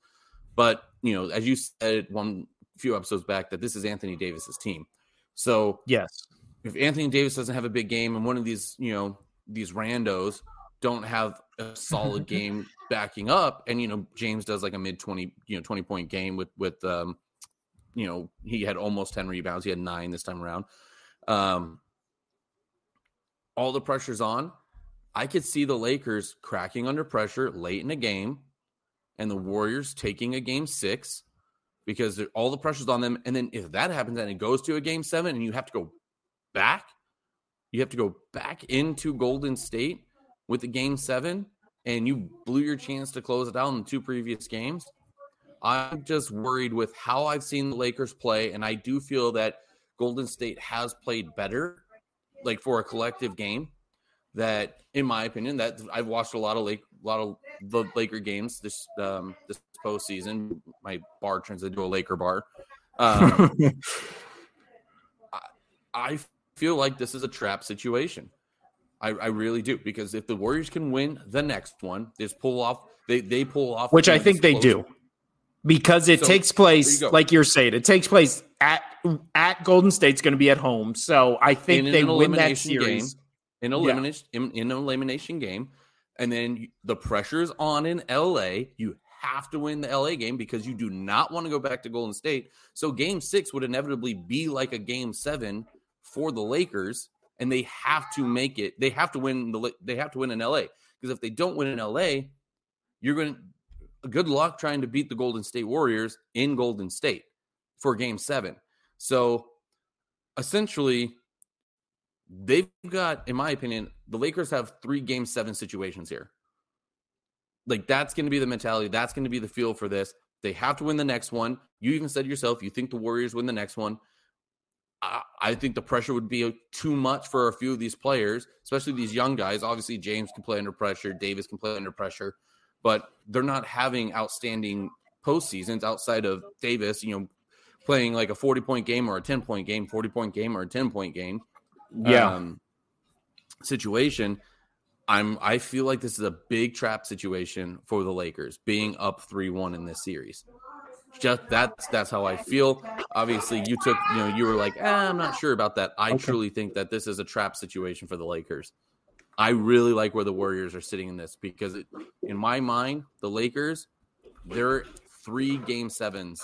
But, you know, as you said one few episodes back that this is Anthony Davis's team. So yes, if Anthony Davis doesn't have a big game and one of these, you know, these randos don't have a solid (laughs) game backing up, and you know, James does like a mid 20, you know, 20 point game with with um, you know, he had almost 10 rebounds, he had nine this time around. Um all the pressure's on. I could see the Lakers cracking under pressure late in a game and the Warriors taking a game six because all the pressure's on them. And then if that happens and it goes to a game seven and you have to go back, you have to go back into Golden State with the game seven and you blew your chance to close it out in the two previous games. I'm just worried with how I've seen the Lakers play. And I do feel that Golden State has played better, like for a collective game. That, in my opinion, that I've watched a lot of Lake, a lot of the Laker games this um, this postseason. My bar turns into a Laker bar. Um, (laughs) I, I feel like this is a trap situation. I, I, really do because if the Warriors can win the next one, just pull off. They they pull off, which I think they do, because it so, takes place you like you're saying. It takes place at at Golden State's going to be at home, so I think in they win that series game, in elimination yeah. in, in an elimination game, and then the pressure's on in LA. You have to win the LA game because you do not want to go back to Golden State. So game six would inevitably be like a game seven for the Lakers, and they have to make it. They have to win the. They have to win in LA because if they don't win in LA, you're going. to Good luck trying to beat the Golden State Warriors in Golden State for Game Seven. So essentially, they've got, in my opinion, the Lakers have three Game Seven situations here. Like that's going to be the mentality. That's going to be the feel for this. They have to win the next one. You even said yourself, you think the Warriors win the next one. I, think the pressure would be too much for a few of these players, especially these young guys. Obviously, James can play under pressure, Davis can play under pressure, but they're not having outstanding postseasons outside of Davis, you know, playing like a 40 point game or a 10 point game, 40 point game or a 10 point game. Yeah. Um, situation. I'm I feel like this is a big trap situation for the Lakers being up 3-1 in this series just that's that's how I feel. Obviously, you took you know you were like, eh, I'm not sure about that. I okay. truly think that this is a trap situation for the Lakers. I really like where the Warriors are sitting in this because it, in my mind, the Lakers they're three game sevens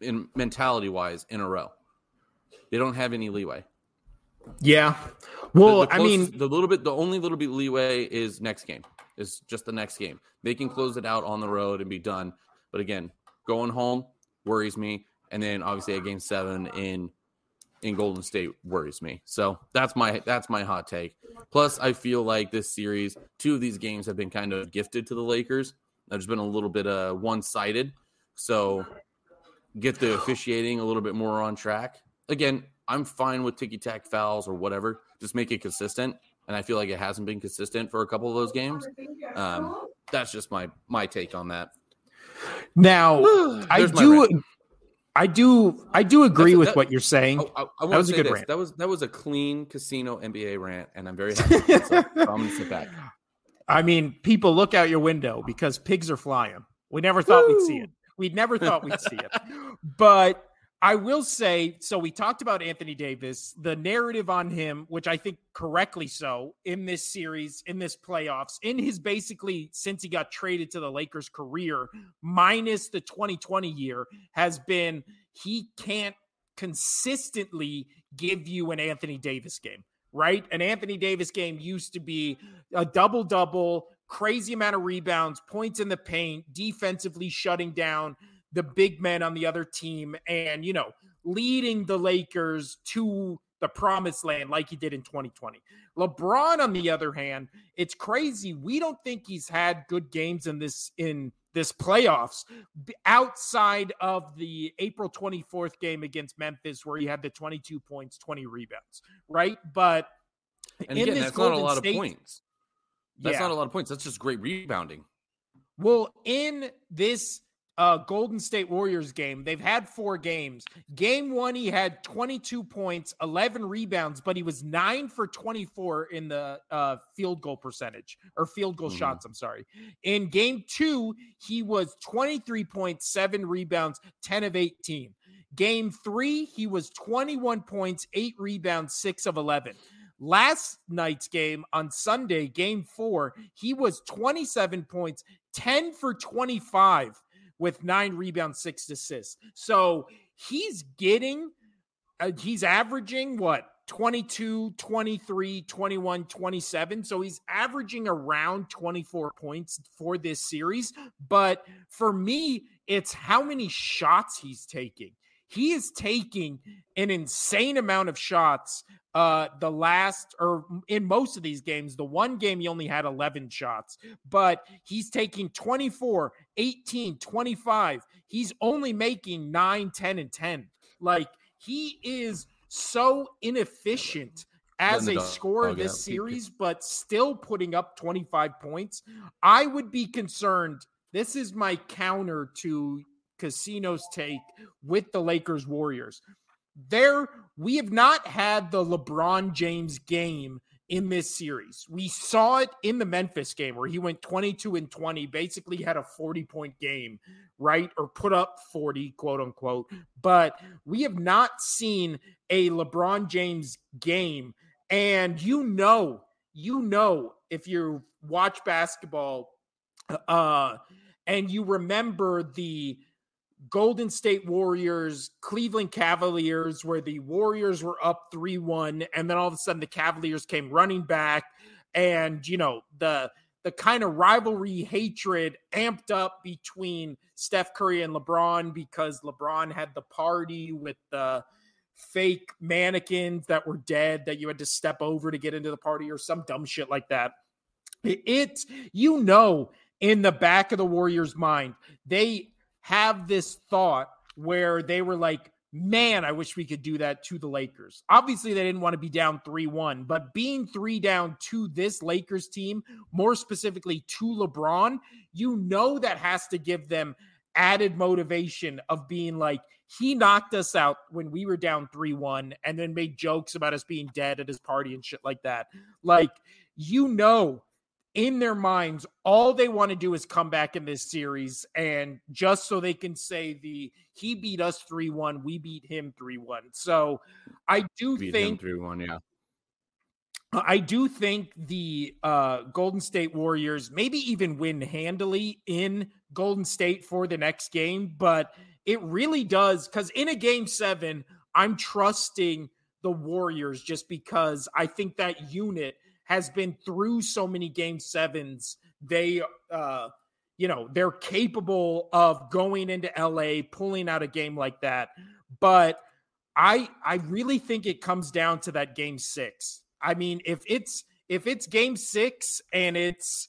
in mentality wise in a row. They don't have any leeway. Yeah. Well, the, the I mean, the little bit, the only little bit leeway is next game. Is just the next game. They can close it out on the road and be done. But again, Going home worries me, and then obviously a game seven in in Golden State worries me. So that's my that's my hot take. Plus, I feel like this series, two of these games have been kind of gifted to the Lakers. There's been a little bit uh, one sided. So get the officiating a little bit more on track. Again, I'm fine with ticky tack fouls or whatever. Just make it consistent. And I feel like it hasn't been consistent for a couple of those games. Um, that's just my my take on that. Now, (sighs) I do, I do, I do agree with that, what you're saying. I, I, that was a good this. rant. That was that was a clean casino NBA rant, and I'm very happy. (laughs) so I'm gonna sit back. I mean, people look out your window because pigs are flying. We never thought Woo! we'd see it. We never thought we'd see it, (laughs) but I will say so. We talked about Anthony Davis, the narrative on him, which I think correctly so in this series, in this playoffs, in his basically since he got traded to the Lakers career, minus the 2020 year, has been he can't consistently give you an Anthony Davis game, right? An Anthony Davis game used to be a double double, crazy amount of rebounds, points in the paint, defensively shutting down the big men on the other team and, you know, leading the Lakers to the promised land like he did in 2020. LeBron on the other hand, it's crazy. We don't think he's had good games in this in this playoffs outside of the April 24th game against Memphis where he had the 22 points, 20 rebounds, right? But and again, that's Golden not a lot State, of points. That's yeah. not a lot of points. That's just great rebounding. Well, in this uh, Golden State Warriors game. They've had four games. Game one, he had 22 points, 11 rebounds, but he was nine for 24 in the uh, field goal percentage or field goal mm-hmm. shots. I'm sorry. In game two, he was 23.7 rebounds, 10 of 18. Game three, he was 21 points, eight rebounds, six of 11. Last night's game on Sunday, game four, he was 27 points, 10 for 25 with nine rebounds, six assists. So he's getting, uh, he's averaging what? 22, 23, 21, 27. So he's averaging around 24 points for this series. But for me, it's how many shots he's taking. He is taking an insane amount of shots uh the last or in most of these games the one game he only had 11 shots but he's taking 24 18 25 he's only making 9 10 and 10 like he is so inefficient as a scorer this series but still putting up 25 points. I would be concerned this is my counter to casino's take with the lakers warriors there we have not had the LeBron James game in this series. We saw it in the Memphis game where he went 22 and 20, basically had a 40 point game, right? Or put up 40, quote unquote. But we have not seen a LeBron James game. And you know, you know, if you watch basketball uh and you remember the Golden State Warriors, Cleveland Cavaliers, where the Warriors were up 3 1, and then all of a sudden the Cavaliers came running back, and you know, the the kind of rivalry hatred amped up between Steph Curry and LeBron because LeBron had the party with the fake mannequins that were dead that you had to step over to get into the party or some dumb shit like that. It, you know, in the back of the Warriors' mind, they have this thought where they were like, man, I wish we could do that to the Lakers. Obviously, they didn't want to be down 3 1, but being three down to this Lakers team, more specifically to LeBron, you know that has to give them added motivation of being like, he knocked us out when we were down 3 1 and then made jokes about us being dead at his party and shit like that. Like, you know in their minds, all they want to do is come back in this series and just so they can say the he beat us 3-1, we beat him 3-1. So I do beat think 3-1, yeah. I do think the uh, Golden State Warriors maybe even win handily in Golden State for the next game, but it really does because in a game seven, I'm trusting the Warriors just because I think that unit – has been through so many game sevens. They, uh, you know, they're capable of going into LA, pulling out a game like that. But I, I really think it comes down to that game six. I mean, if it's if it's game six and it's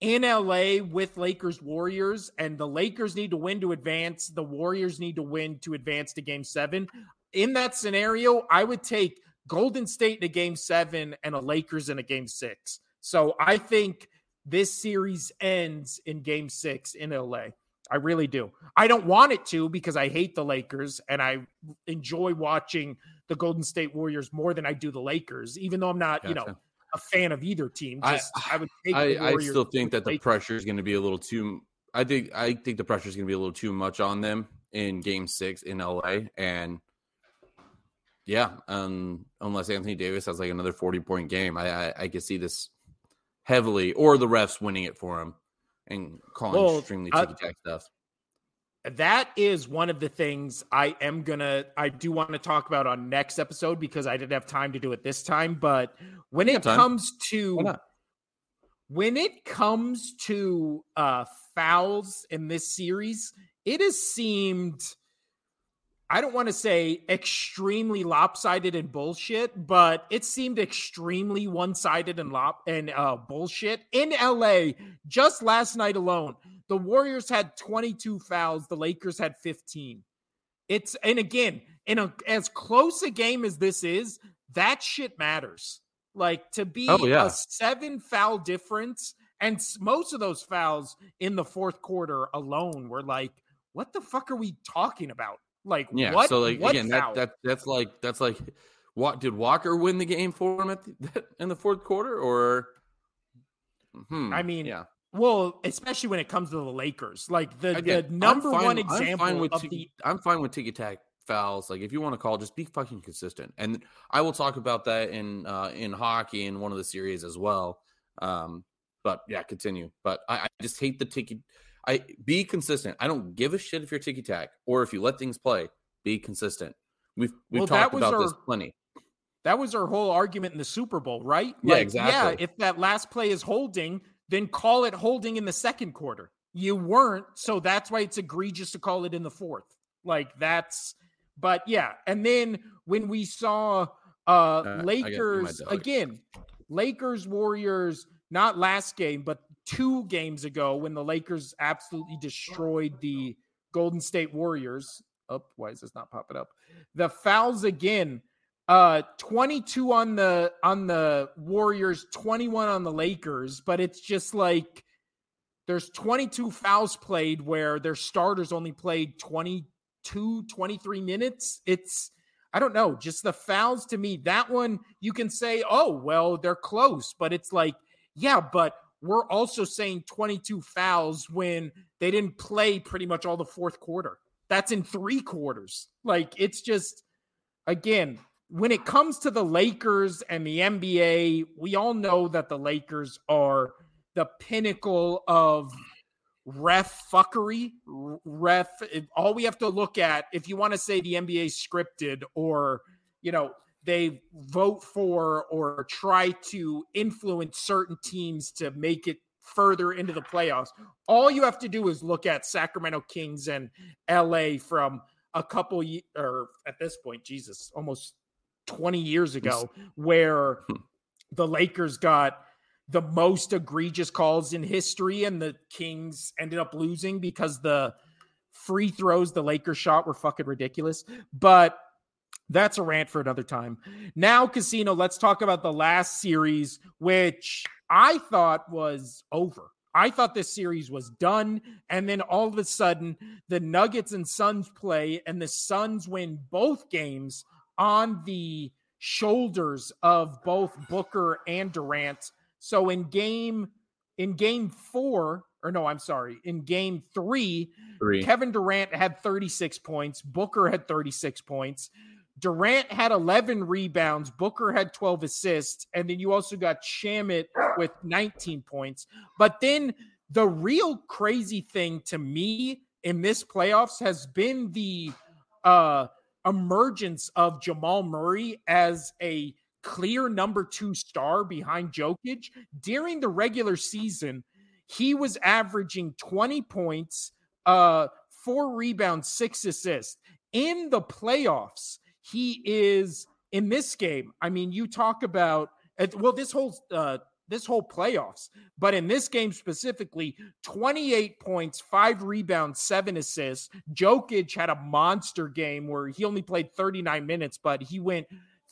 in LA with Lakers Warriors, and the Lakers need to win to advance, the Warriors need to win to advance to game seven. In that scenario, I would take Golden State in a game seven and a Lakers in a game six. So I think this series ends in game six in LA. I really do. I don't want it to because I hate the Lakers and I enjoy watching the Golden State Warriors more than I do the Lakers, even though I'm not, gotcha. you know, a fan of either team. Just, I, I would I, I, still think that the pressure is going to be a little too. I think I think the pressure is going to be a little too much on them in Game Six in LA, and yeah, um, unless Anthony Davis has like another forty point game, I I, I could see this heavily, or the refs winning it for him and calling well, extremely ticky tack stuff. That is one of the things I am gonna I do want to talk about on next episode because I didn't have time to do it this time. But when it comes to when it comes to uh fouls in this series, it has seemed I don't want to say extremely lopsided and bullshit, but it seemed extremely one-sided and lop and uh, bullshit in LA. Just last night alone, the Warriors had 22 fouls, the Lakers had 15. It's and again, in a as close a game as this is, that shit matters. Like to be oh, yeah. a seven foul difference, and most of those fouls in the fourth quarter alone were like, what the fuck are we talking about? Like yeah, what? So like again, that, that that's like that's like what did Walker win the game for him at the, (laughs) in the fourth quarter or? Hmm, I mean, yeah. Well, especially when it comes to the Lakers, like the, again, the number fine, one example I'm fine with of t- the I'm fine with ticky tack fouls. Like if you want to call, just be fucking consistent. And I will talk about that in uh, in hockey in one of the series as well. Um, but yeah, continue. But I, I just hate the ticky. I be consistent. I don't give a shit if you're ticky tack or if you let things play. Be consistent. We've we've well, talked about our, this plenty. That was our whole argument in the Super Bowl, right? Yeah, like, exactly. Yeah, if that last play is holding, then call it holding in the second quarter. You weren't, so that's why it's egregious to call it in the fourth. Like that's, but yeah. And then when we saw uh, uh Lakers again, Lakers Warriors, not last game, but two games ago when the Lakers absolutely destroyed the Golden State Warriors. Up, oh, why is this not popping up? The fouls again. Uh 22 on the on the Warriors, 21 on the Lakers, but it's just like there's 22 fouls played where their starters only played 22 23 minutes. It's I don't know, just the fouls to me. That one you can say, "Oh, well, they're close," but it's like, yeah, but we're also saying 22 fouls when they didn't play pretty much all the fourth quarter. That's in three quarters. Like it's just again, when it comes to the Lakers and the NBA, we all know that the Lakers are the pinnacle of ref fuckery. Ref, all we have to look at, if you want to say the NBA scripted or, you know, they vote for or try to influence certain teams to make it further into the playoffs. All you have to do is look at Sacramento Kings and LA from a couple or at this point, Jesus, almost 20 years ago, where hmm. the Lakers got the most egregious calls in history and the Kings ended up losing because the free throws the Lakers shot were fucking ridiculous. But that's a rant for another time. Now, Casino, let's talk about the last series, which I thought was over. I thought this series was done. And then all of a sudden, the Nuggets and Suns play, and the Suns win both games on the shoulders of both Booker and Durant. So in game in game 4, or no, I'm sorry, in game 3, three. Kevin Durant had 36 points, Booker had 36 points. Durant had 11 rebounds, Booker had 12 assists, and then you also got Shamet with 19 points. But then the real crazy thing to me in this playoffs has been the uh emergence of Jamal Murray as a clear number 2 star behind Jokic. During the regular season, he was averaging 20 points, uh 4 rebounds, 6 assists. In the playoffs, he is in this game. I mean, you talk about well, this whole uh, this whole playoffs, but in this game specifically, 28 points, five rebounds, seven assists. Jokic had a monster game where he only played 39 minutes, but he went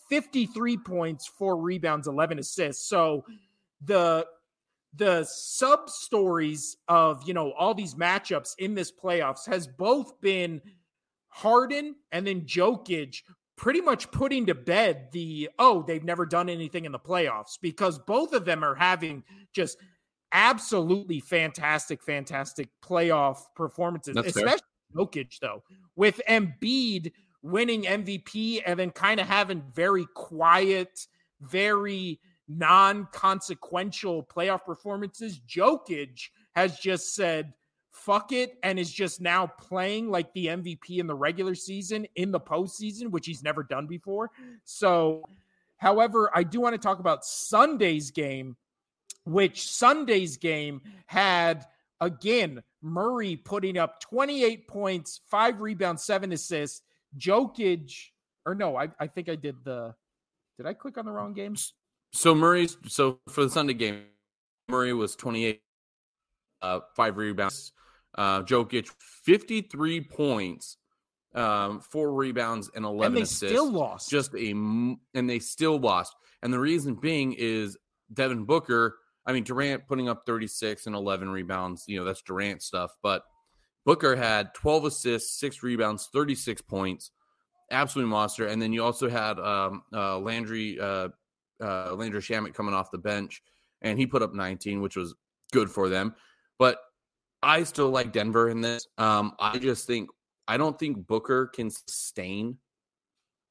53 points, four rebounds, 11 assists. So the the sub stories of you know all these matchups in this playoffs has both been Harden and then Jokic pretty much putting to bed the oh they've never done anything in the playoffs because both of them are having just absolutely fantastic fantastic playoff performances That's especially fair. Jokic though with Embiid winning MVP and then kind of having very quiet very non-consequential playoff performances Jokic has just said fuck it and is just now playing like the MVP in the regular season in the postseason, which he's never done before. So, however, I do want to talk about Sunday's game, which Sunday's game had again Murray putting up 28 points, five rebounds, seven assists. Jokic, or no, I, I think I did the. Did I click on the wrong games? So Murray's so for the Sunday game, Murray was 28, uh, five rebounds, uh, Jokic, 53 points, um, four rebounds, and 11 and they assists. still lost. Just a, and they still lost. And the reason being is Devin Booker, I mean, Durant putting up 36 and 11 rebounds, you know, that's Durant stuff. But Booker had 12 assists, six rebounds, 36 points, absolute monster. And then you also had um, uh, Landry, uh, uh, Landry Shamet coming off the bench, and he put up 19, which was good for them. But I still like Denver in this. Um, I just think I don't think Booker can sustain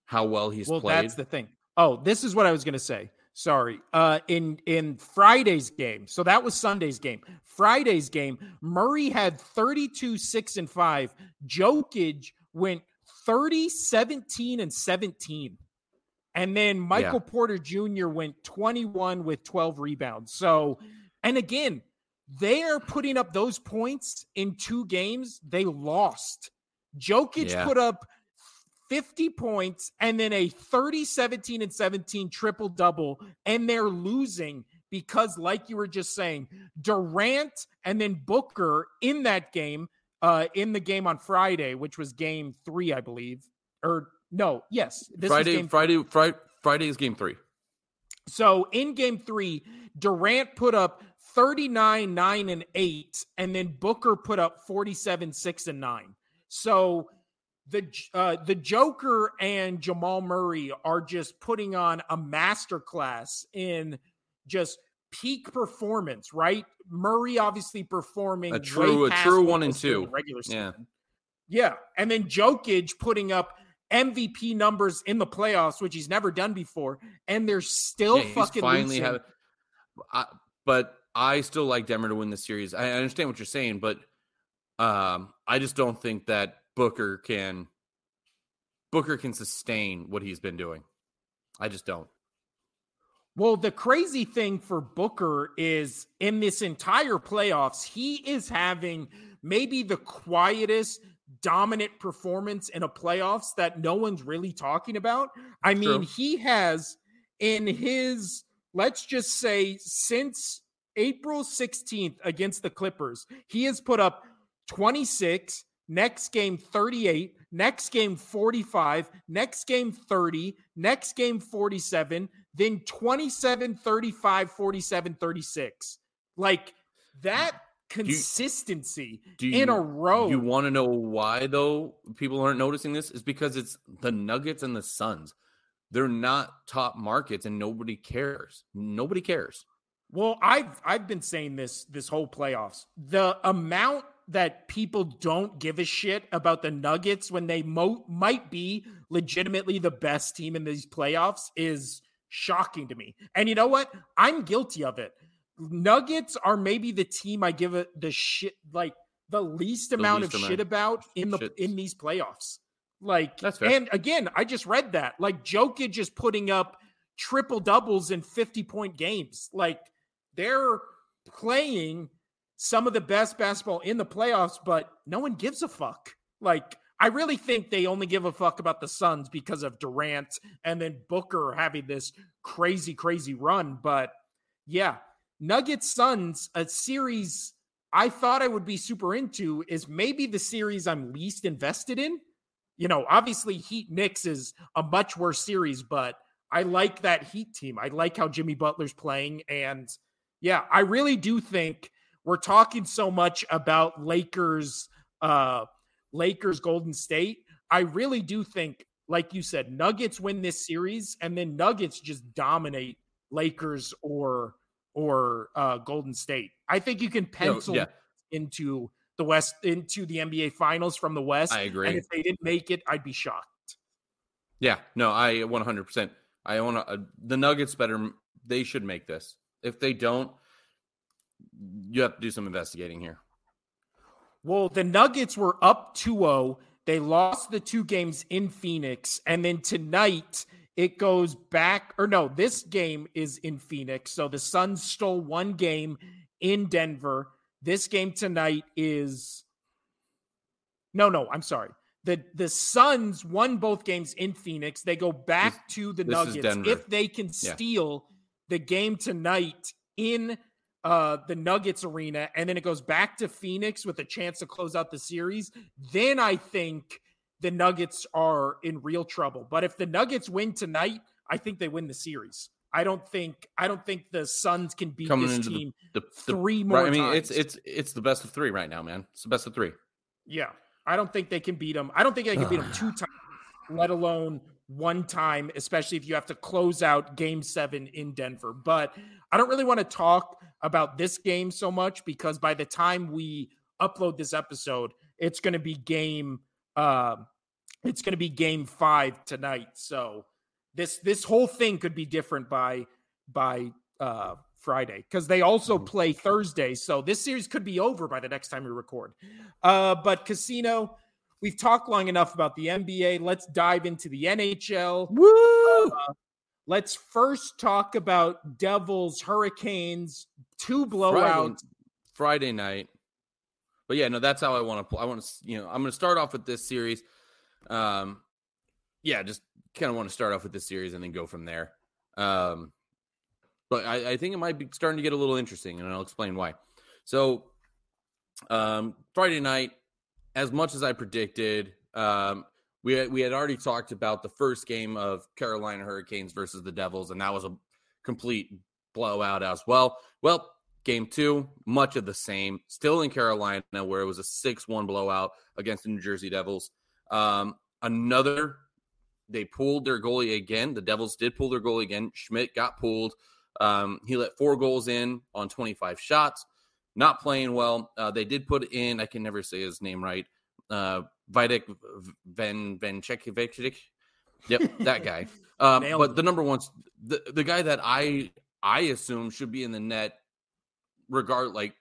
how well he's well, played. that's the thing. Oh, this is what I was going to say. Sorry. Uh in in Friday's game. So that was Sunday's game. Friday's game, Murray had 32 6 and 5. Jokic went 30 17 and 17. And then Michael yeah. Porter Jr. went 21 with 12 rebounds. So, and again, they are putting up those points in two games. They lost. Jokic yeah. put up 50 points and then a 30, 17, and 17 triple double, and they're losing because, like you were just saying, Durant and then Booker in that game, uh, in the game on Friday, which was game three, I believe, or no, yes, Friday, Friday, Friday, Friday is game three. So in game three, Durant put up 39, 9, and 8, and then Booker put up 47, 6, and 9. So the uh, the Joker and Jamal Murray are just putting on a masterclass in just peak performance, right? Murray obviously performing a true a true one and two regular season. Yeah. Yeah. And then Jokic putting up MVP numbers in the playoffs, which he's never done before, and they're still yeah, fucking finally losing. Have, I, but I still like Denver to win the series. I understand what you're saying, but um, I just don't think that Booker can Booker can sustain what he's been doing. I just don't. Well, the crazy thing for Booker is in this entire playoffs, he is having maybe the quietest dominant performance in a playoffs that no one's really talking about. I mean, True. he has in his let's just say since April 16th against the Clippers, he has put up 26, next game 38, next game 45, next game 30, next game 47, then 27, 35, 47, 36. Like that consistency do you, do you, in a row. You want to know why though people aren't noticing this is because it's the Nuggets and the Suns. They're not top markets and nobody cares. Nobody cares. Well, I've I've been saying this this whole playoffs. The amount that people don't give a shit about the Nuggets when they mo- might be legitimately the best team in these playoffs is shocking to me. And you know what? I'm guilty of it. Nuggets are maybe the team I give it the shit like the least amount least of amount. shit about in the Shits. in these playoffs. Like That's fair. and again, I just read that. Like Jokic is putting up triple doubles in 50 point games. Like they're playing some of the best basketball in the playoffs, but no one gives a fuck. Like I really think they only give a fuck about the Suns because of Durant and then Booker having this crazy, crazy run. But yeah, Nuggets Suns, a series I thought I would be super into, is maybe the series I'm least invested in. You know, obviously Heat Knicks is a much worse series, but I like that Heat team. I like how Jimmy Butler's playing. And yeah, I really do think we're talking so much about Lakers, uh, Lakers, Golden State. I really do think, like you said, Nuggets win this series, and then Nuggets just dominate Lakers or or uh, Golden State. I think you can pencil yeah. into the West into the NBA Finals from the West. I agree. And if they didn't make it, I'd be shocked. Yeah, no, I 100%. I own a, the Nuggets better. They should make this. If they don't, you have to do some investigating here. Well, the Nuggets were up 2 0. They lost the two games in Phoenix. And then tonight, it goes back, or no, this game is in Phoenix. So the Suns stole one game in Denver. This game tonight is no, no, I'm sorry. The the Suns won both games in Phoenix. They go back this, to the Nuggets if they can steal yeah. The game tonight in uh the Nuggets arena and then it goes back to Phoenix with a chance to close out the series. Then I think the Nuggets are in real trouble. But if the Nuggets win tonight, I think they win the series. I don't think I don't think the Suns can beat Coming this team the, the, three more. Right, I mean, times. it's it's it's the best of three right now, man. It's the best of three. Yeah, I don't think they can beat them. I don't think they can beat them two (sighs) times, let alone one time. Especially if you have to close out Game Seven in Denver. But I don't really want to talk about this game so much because by the time we upload this episode, it's going to be Game Um, it's going to be game five tonight. So this this whole thing could be different by by uh, Friday because they also mm-hmm. play Thursday. So this series could be over by the next time we record. Uh, but Casino, we've talked long enough about the NBA. Let's dive into the NHL. Woo! Uh, let's first talk about Devils, Hurricanes, two blowouts. Friday, Friday night. But yeah, no, that's how I want to. I want to, you know, I'm going to start off with this series. Um, yeah, just kind of want to start off with this series and then go from there. Um, but I, I, think it might be starting to get a little interesting, and I'll explain why. So, um, Friday night, as much as I predicted, um, we had, we had already talked about the first game of Carolina Hurricanes versus the Devils, and that was a complete blowout as well. Well, game two, much of the same, still in Carolina, where it was a six-one blowout against the New Jersey Devils. Um, another, they pulled their goalie again. The Devils did pull their goalie again. Schmid got pulled. Um, he let four goals in on 25 shots. Not playing well. Uh, they did put in, I can never say his name right, uh, Vitek Van Vanchekivich. Yep, that (laughs) guy. Um, but the number one, the, the guy that I I assume should be in the net, regard like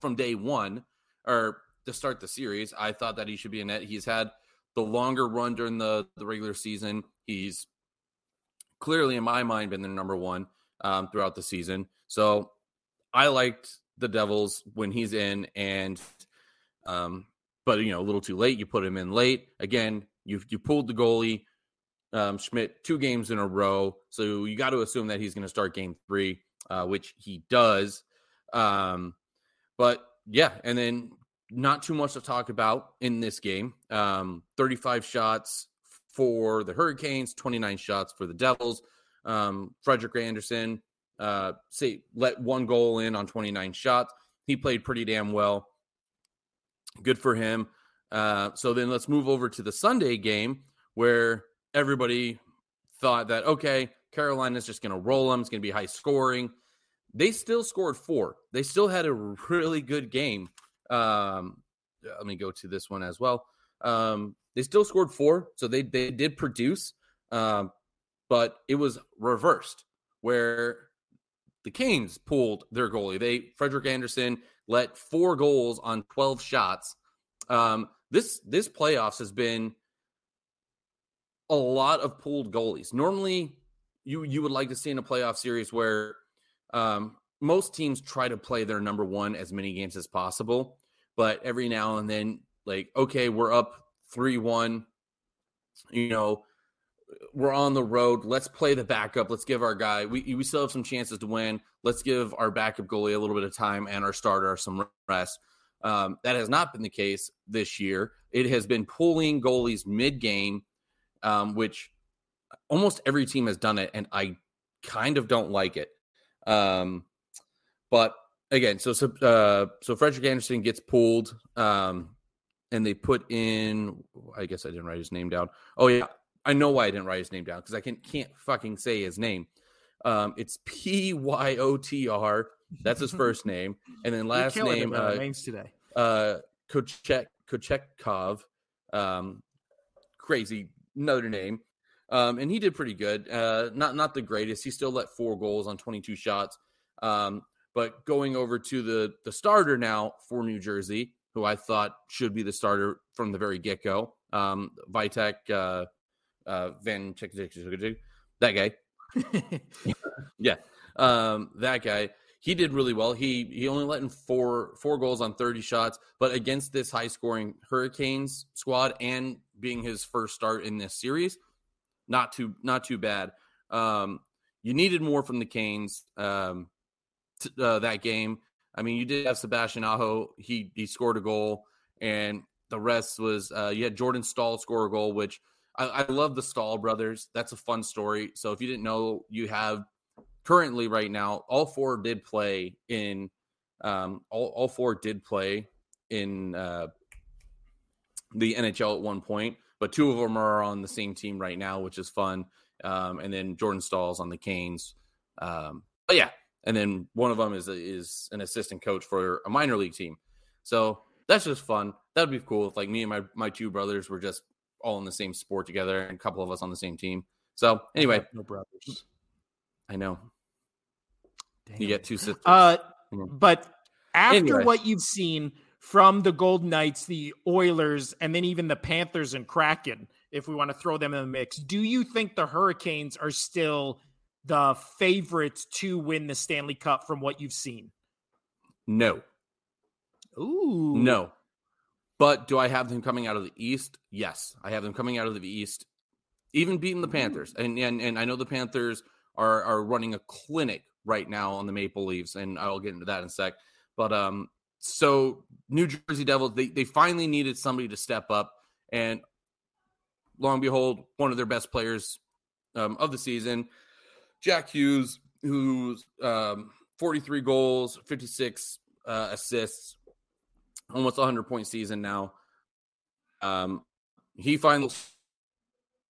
from day one or to start the series. I thought that he should be in net. He's had the longer run during the the regular season. He's clearly, in my mind, been the number one um, throughout the season. So I liked the Devils when he's in, and um, but you know, a little too late. You put him in late again. You you pulled the goalie um, Schmid two games in a row, so you got to assume that he's going to start game three, uh, which he does. Um, but yeah, and then not too much to talk about in this game. Um, 35 shots for the Hurricanes, 29 shots for the Devils. Um, Frederik Andersen, uh, say let one goal in on 29 shots. He played pretty damn well. Good for him. Uh, so then let's move over to the Sunday game where everybody thought that okay, Carolina's just going to roll them. It's going to be high scoring. They still scored four. They still had a really good game. Um, let me go to this one as well. Um, they still scored four, so they they did produce. Um, but it was reversed where the Canes pulled their goalie. They Frederik Andersen let four goals on 12 shots. Um, this this playoffs has been a lot of pulled goalies. Normally, you you would like to see in a playoff series where um, most teams try to play their number one as many games as possible, but every now and then, like okay, we're up three one. You know, we're on the road. Let's play the backup. Let's give our guy. We we still have some chances to win. Let's give our backup goalie a little bit of time and our starter some rest. Um, that has not been the case this year. It has been pulling goalies mid game, um, which almost every team has done it, and I kind of don't like it. Um, but again, so so uh, so Frederik Andersen gets pulled, um, and they put in. I guess I didn't write his name down. Oh yeah, I know why I didn't write his name down because I can can't fucking say his name. Um, it's P Y O T R. That's his (laughs) first name, and then last name. Uh, names today. Uh, Kochek. Um, crazy another name. Um, and he did pretty good. Uh, not not the greatest. He still let four goals on 22 shots. Um, but going over to the the starter now for New Jersey, who I thought should be the starter from the very get go, um, Vitek uh, uh, Van check that guy. (laughs) yeah, um, that guy. He did really well. He he only let in four four goals on thirty shots, but against this high scoring Hurricanes squad and being his first start in this series, not too not too bad. Um, you needed more from the Canes um, to, uh, that game. I mean, you did have Sebastian Aho. He he scored a goal, and the rest was uh, you had Jordan Staal score a goal, which I, I love the Staal brothers. That's a fun story. So if you didn't know, you have currently right now all four did play in um, all, all four did play in uh, the NHL at one point, but two of them are on the same team right now, which is fun. Um, and then Jordan Staal's on the Canes. Um, but yeah, and then one of them is is an assistant coach for a minor league team. So that's just fun. That'd be cool if like me and my my two brothers were just all in the same sport together and a couple of us on the same team. So anyway, no brothers. I know Damn. you get two sisters. Uh, but after Anyway. what you've seen from the Golden Knights, the Oilers, and then even the Panthers and Kraken, if we want to throw them in the mix, do you think the Hurricanes are still the favorites to win the Stanley Cup from what you've seen? no, Ooh, no. But do I have them coming out of the East? Yes, I have them coming out of the East, even beating the Panthers. And and and I know the Panthers are are running a clinic right now on the Maple Leafs, and I'll get into that in a sec. But um, so New Jersey Devils, they they finally needed somebody to step up, and long and behold, one of their best players um, of the season, Jack Hughes, who's um, 43 goals, 56 uh, assists, almost 100 point season now. Um, he finally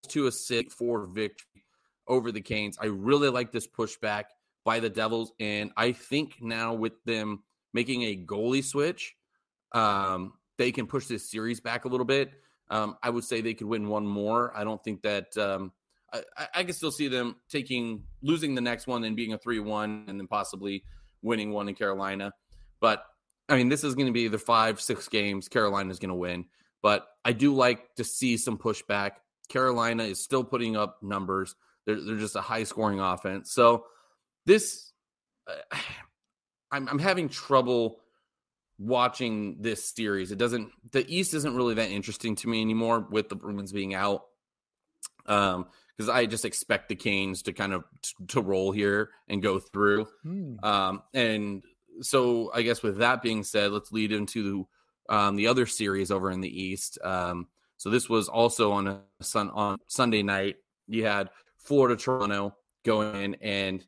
to assists four victory over the Canes. I really like this pushback by the Devils, and I think now with them making a goalie switch, um, they can push this series back a little bit. Um, I would say they could win one more. I don't think that um, I, I, can still see them taking losing the next one and being a three-one, and then possibly winning one in Carolina. But I mean, this is going to be either five, six games. Carolina's going to win, but I do like to see some pushback. Carolina is still putting up numbers. They're they're just a high scoring offense. So this, uh, (sighs) I'm I'm having trouble watching this series. It doesn't. The East isn't really that interesting to me anymore with the Bruins being out. Um, because I just expect the Canes to kind of t- to roll here and go through. Hmm. Um, and so I guess with that being said, let's lead into um, the other series over in the East. Um, so this was also on a sun on Sunday night. You had Florida Toronto going in, and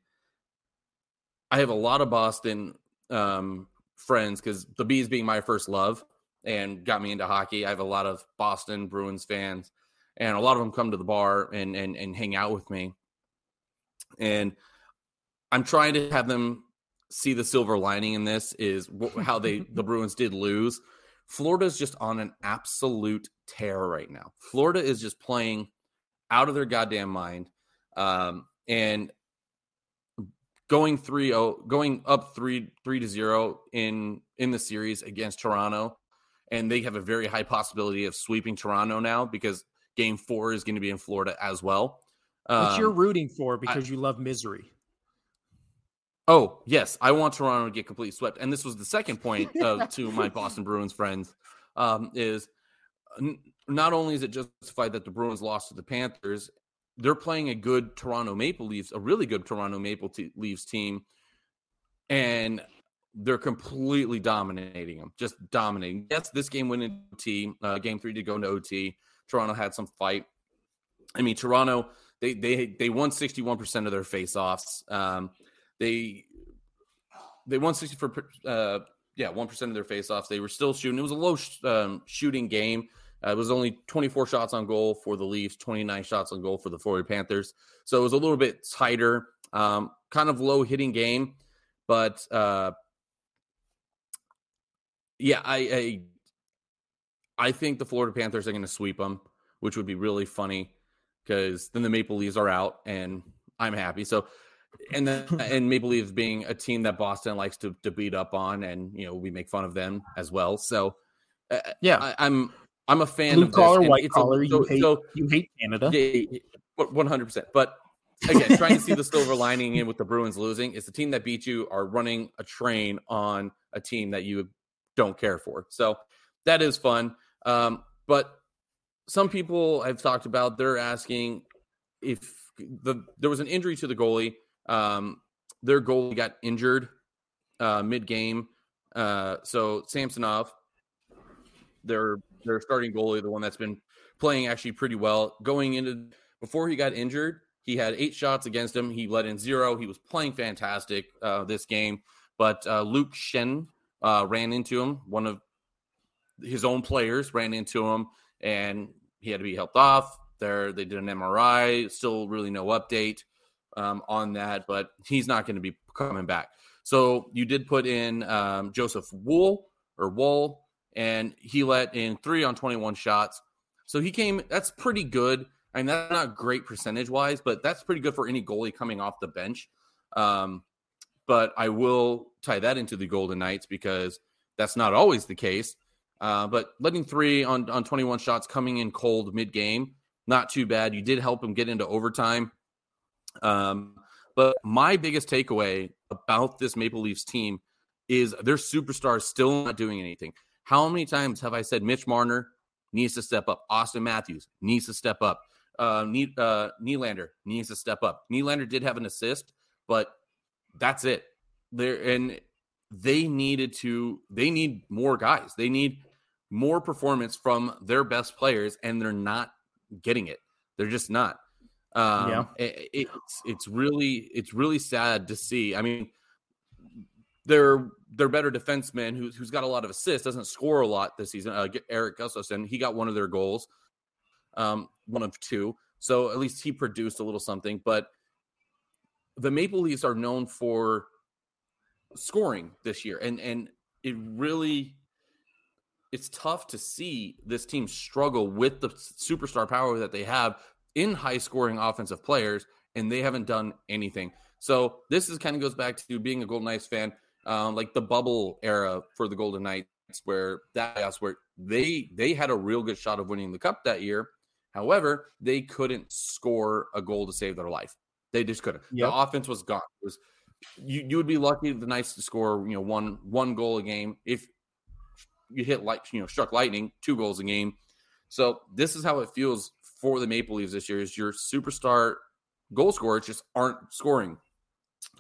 I have a lot of Boston um, friends because the Bees being my first love and got me into hockey. I have a lot of Boston Bruins fans, and a lot of them come to the bar and and and hang out with me. And I'm trying to have them see the silver lining in this is (laughs) how they the Bruins did lose. Florida's just on an absolute tear right now. Florida is just playing out of their goddamn mind. Um, and going 3-0 going up 3 3 to 0 in in the series against Toronto and they have a very high possibility of sweeping Toronto now because game 4 is going to be in Florida as well. Which you're Um, rooting for because you love misery. Oh, yes. I want Toronto to get completely swept. And this was the second point uh, to my (laughs) Boston Bruins friends um, is n- not only is it justified that the Bruins lost to the Panthers, they're playing a good Toronto Maple Leafs, a really good Toronto Maple te- Leafs team, and they're completely dominating them, just dominating. Yes, this game went into OT. Uh, game three did go into OT. Toronto had some fight. I mean, Toronto they they they won sixty one percent of their faceoffs. Um, they they won 60 for uh yeah one percent of their faceoffs. They were still shooting. It was a low sh- um, shooting game. Uh, it was only 24 shots on goal for the leafs 29 shots on goal for the florida panthers. So it was a little bit tighter um kind of low hitting game. But uh yeah i i, I think the florida panthers are going to sweep them which would be really funny because then the maple leafs are out and i'm happy. So and then and Maple Leafs being a team that Boston likes to, to beat up on, and you know we make fun of them as well. So uh, Yeah. I, I'm I'm a fan Blue of collar, white it's a- collar. so- you hate so- you hate Canada. one hundred percent. But again, trying to see the silver lining in with the Bruins losing is the team that beat you are running a train on a team that you don't care for. So that is fun. Um, but some people I've talked about, they're asking if the there was an injury to the goalie. Um, their goalie got injured uh, mid game. Uh, so Samsonov, their their starting goalie, the one that's been playing actually pretty well, going into before he got injured, he had eight shots against him. He let in zero. He was playing fantastic uh, this game, but uh, Luke Schenn uh, ran into him. One of his own players ran into him, and he had to be helped off. There, they did an MRI. Still, really no update um, on that, but he's not going to be coming back. So you did put in um, Joseph Woll or Wool, and he let in three on 21 shots. So he came, that's pretty good. I mean, that's not great percentage wise, but that's pretty good for any goalie coming off the bench. Um, but I will tie that into the Golden Knights because that's not always the case. Uh, but letting three on, on 21 shots coming in cold mid game, not too bad. You did help him get into overtime. Um, but my biggest takeaway about this Maple Leafs team is their superstars still not doing anything. How many times have I said Mitch Marner needs to step up? Auston Matthews needs to step up. Uh, uh, Nylander needs to step up. Nylander did have an assist, but that's it. There and they needed to. They need more guys. They need more performance from their best players, and they're not getting it. They're just not. Um, yeah, it, it's it's really it's really sad to see. I mean, their their better defenseman who's who's got a lot of assists doesn't score a lot this season. Uh, Erik Gustafsson, he got one of their goals, um, one of two. So at least he produced a little something. But the Maple Leafs are known for scoring this year, and and it really it's tough to see this team struggle with the superstar power that they have in high scoring offensive players, and they haven't done anything. So this is kind of goes back to being a Golden Knights fan, um, like the bubble era for the Golden Knights, where that's where they they had a real good shot of winning the cup that year. However, they couldn't score a goal to save their life. They just couldn't. Yep. The offense was gone. It was you, you would be lucky the Knights to score, you know, one one goal a game. If you hit like you know, struck lightning, two goals a game. So this is how it feels for the Maple Leafs this year is your superstar goal scorers just aren't scoring.